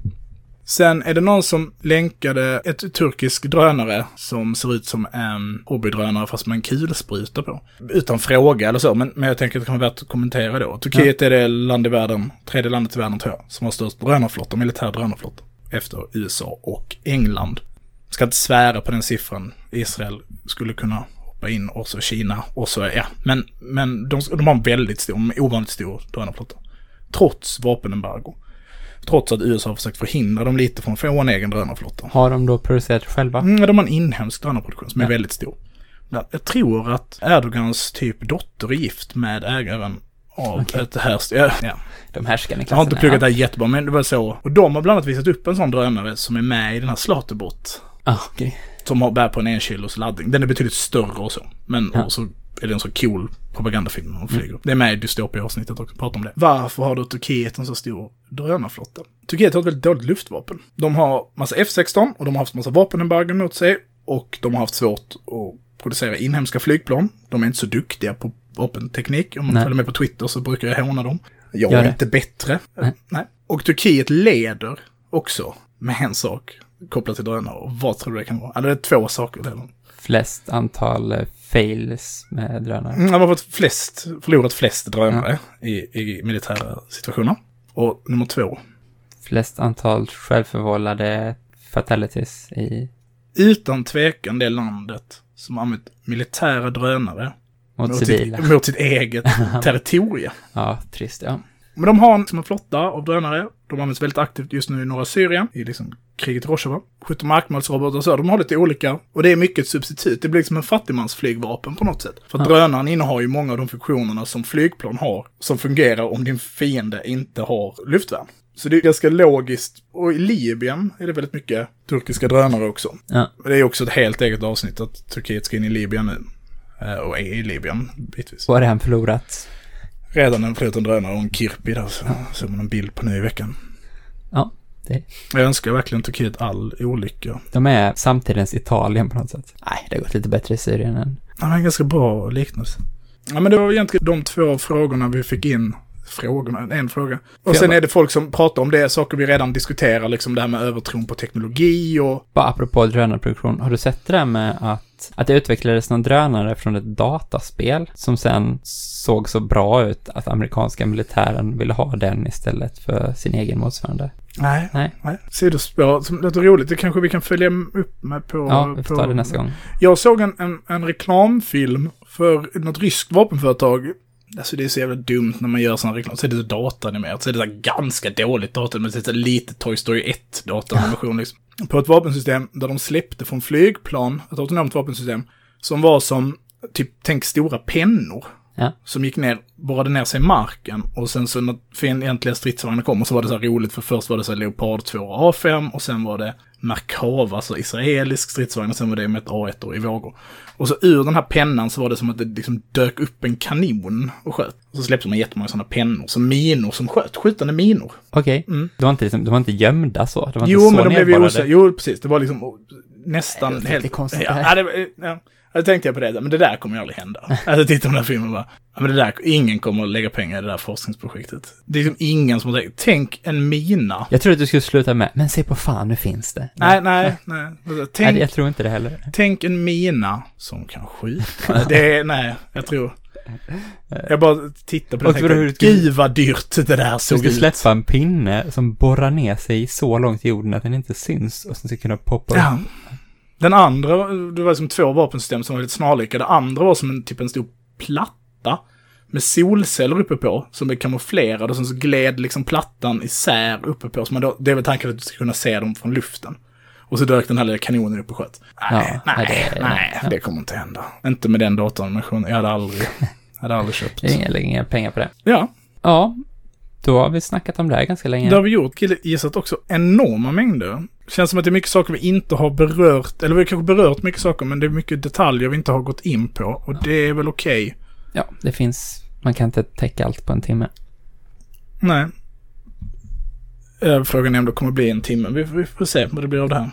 Sen är det någon som länkade ett turkisk drönare som ser ut som en hobbydrönare fast med en kulspruta på. Utan fråga eller så, men, men jag tänker att det kan vara värt att kommentera då. Turkiet är det land i världen, tredje landet i världen tror jag, som har störst drönarflotta, militär drönarflotta. Efter USA och England. Ska inte svära på den siffran. Israel skulle kunna hoppa in och så Kina och så, ja. Men, men de, de har en väldigt stor, ovanligt stor drönarflotta. Trots vapenembargo. Trots att USA har försökt förhindra dem lite från att få en egen drönarflotta. Har de då producerat själva? Mm, de har en inhemsk drönarproduktion som är Ja. väldigt stor. Ja, Jag tror att Erdogans typ dotter är gift med ägaren av Okej. ett här... Ja, ja. De härskande Jag har inte klasserna, pluggat det här jättebra, men det var så. Och de har bland annat visat upp en sån drönare som är med i den här Slaterbot. Ah, okej. Som har bär på en enkilos laddning. Den är betydligt större och så. Men Ja. och så är det en så cool propagandafilm när de flyger. Det är med i dystopia-avsnittet också, prata om det. Varför har då Turkiet en så stor drönarflotta? Turkiet har ett väldigt dåligt luftvapen. De har massa F16 och de har haft massa vapenembargon mot sig. Och de har haft svårt att producera inhemska flygplan. De är inte så duktiga på vapenteknik. Om man Nej. följer med på Twitter så brukar jag håna dem. Jag Gör är det. inte bättre. Nej. Nej. Och Turkiet leder också med en sak kopplat till drönare. Och vad tror du det kan vara? Ja, det är två saker. Flest antal eh, fails med drönare. Mm, De har fått flest, förlorat flest drönare i, i militära situationer. Och nummer två. Flest antal självförvållade fatalities i, Utan tvekan det landet som har använt militära drönare mot sitt, civila. mot sitt eget territorium. Ja, trist, ja. Men de har en, som en flotta av drönare. De används väldigt aktivt just nu i norra Syrien, i liksom kriget i Rojava. Skjuter markmålsrobotar och så. De har lite olika. Och det är mycket ett substitut. Det blir liksom en fattigmansflygvapen på något sätt. För Ja. drönaren innehar ju många av de funktionerna som flygplan har. Som fungerar om din fiende inte har luftvärn. Så det är ganska logiskt. Och i Libyen är det väldigt mycket turkiska drönare också. Ja, Det är också ett helt eget avsnitt att Turkiet ska in i Libyen nu. Eh, Och är i Libyen bitvis. så har redan förlorat. Redan en fluten drönare och en kirpi där. Så såg man en bild på nu i veckan. Ja, i. Jag önskar verkligen Turkiet all olycka. De är samtidens Italien på något sätt. Nej, det har gått lite bättre i Syrien än... Ja, men en ganska bra liknelse. Ja, men det var egentligen de två frågorna vi fick in. Frågorna, en fråga. Och sen är det folk som pratar om det, saker vi redan diskuterar, liksom det här med övertron på teknologi och... Bara apropå drönarproduktion, har du sett det där med att, att det utvecklades någon drönare från ett dataspel som sen såg så bra ut att amerikanska militären ville ha den istället för sin egen motsvarande? Nej. Nej. Nej. Sidospår som låter roligt. Det kanske vi kan följa upp med på... Ja, vi får på, ta det nästa gång. Jag såg en, en, en reklamfilm för något ryskt vapenföretag. Alltså det är så jävla dumt när man gör sån reklam. Så är det så datanimerat. Så är det så ganska dåligt datum. Men det är så lite Toy Story 1 datanimation liksom. På ett vapensystem där de släppte från flygplan, ett autonomt vapensystem, som var som, typ, tänk stora pennor. Ja. Som gick ner, borrade ner sig i marken och sen så när fientliga stridsvagnar kom och så var det så här roligt för först var det så här Leopard 2 och A5 och sen var det Merkava, alltså israelisk stridsvagn och sen var det med ett A1 i vågor. Och så ur den här pennan så var det som att det liksom dök upp en kanon och sköt. Och så släppte man jättemånga sådana pennor, som minor som sköt, skjutande minor. Okej. Mm. De, var inte liksom, de var inte gömda så? De var Jo, inte så men de blev ju osäkra. Jo, precis. Det var liksom nästan det helt... ja, här. ja, det, ja. Jag tänkte jag på det, men det där kommer ju aldrig hända. Alltså titta på den här filmen bara, ja men det där, ingen kommer att lägga pengar i det där forskningsprojektet. Det är liksom ingen som har tänkt, tänk en mina. Jag trodde att du skulle sluta med, men se på fan, nu finns det. Nej, nej, nej. Alltså, Nej, Tänk, jag tror inte det heller. tänk en mina som kan skjuta. Det är, nej, jag tror. Jag bara tittar på det Och vadå, hur ska- gud vad dyrt det där Du såg ska ut. släppa en pinne som borrar ner sig så långt i jorden att den inte syns och sen ska kunna poppa upp. Ja. Den andra, det var som två vapensystem som var lite snarlika. Det andra var som en, typ en stor platta med solceller uppe på som är kamouflerade och sen så gled liksom plattan isär uppe på. Så man då, det är väl tanken att du ska kunna se dem från luften. Och så dök den här lilla kanonen upp och sköt. Nej, Ja, nej, det- nej, ja. det kommer inte hända. Inte med den datoranimationen. Jag hade aldrig, hade aldrig köpt. Är inga, lägger inga pengar på det. Ja, Ja, då har vi snackat om det här ganska länge. det har vi gjort. Kille gissat också enorma mängder. Känns som att det är mycket saker vi inte har berört. Eller vi har kanske berört mycket saker, men det är mycket detaljer vi inte har gått in på. Och det är väl okej. Ja, det finns, man kan inte täcka allt på en timme. Nej. Eh, Frågan är om det kommer bli en timme. Vi, vi får se vad det blir av det här.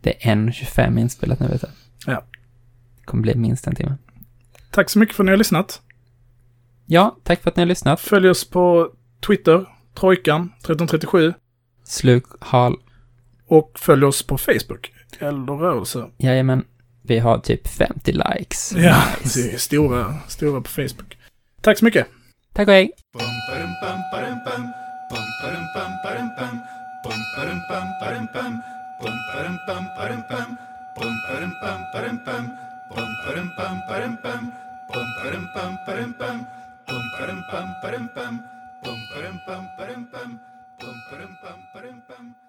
Det är 1.25 inspelat nu vet jag. Ja. Det kommer bli minst en timme. Tack så mycket för att ni har lyssnat. Ja, tack för att ni har lyssnat. Följ oss på Twitter, Trojkan 1337. Sluk, hal, Och följ oss på Facebook, Eldrörelse. jajamän. Vi har typ 50 likes. Ja, Nice. det är stora, stora på Facebook. Tack så mycket. Tack och hej. Bum ba-dum bum ba-dum bum. Bum ba-dum bum ba-dum bum. Bum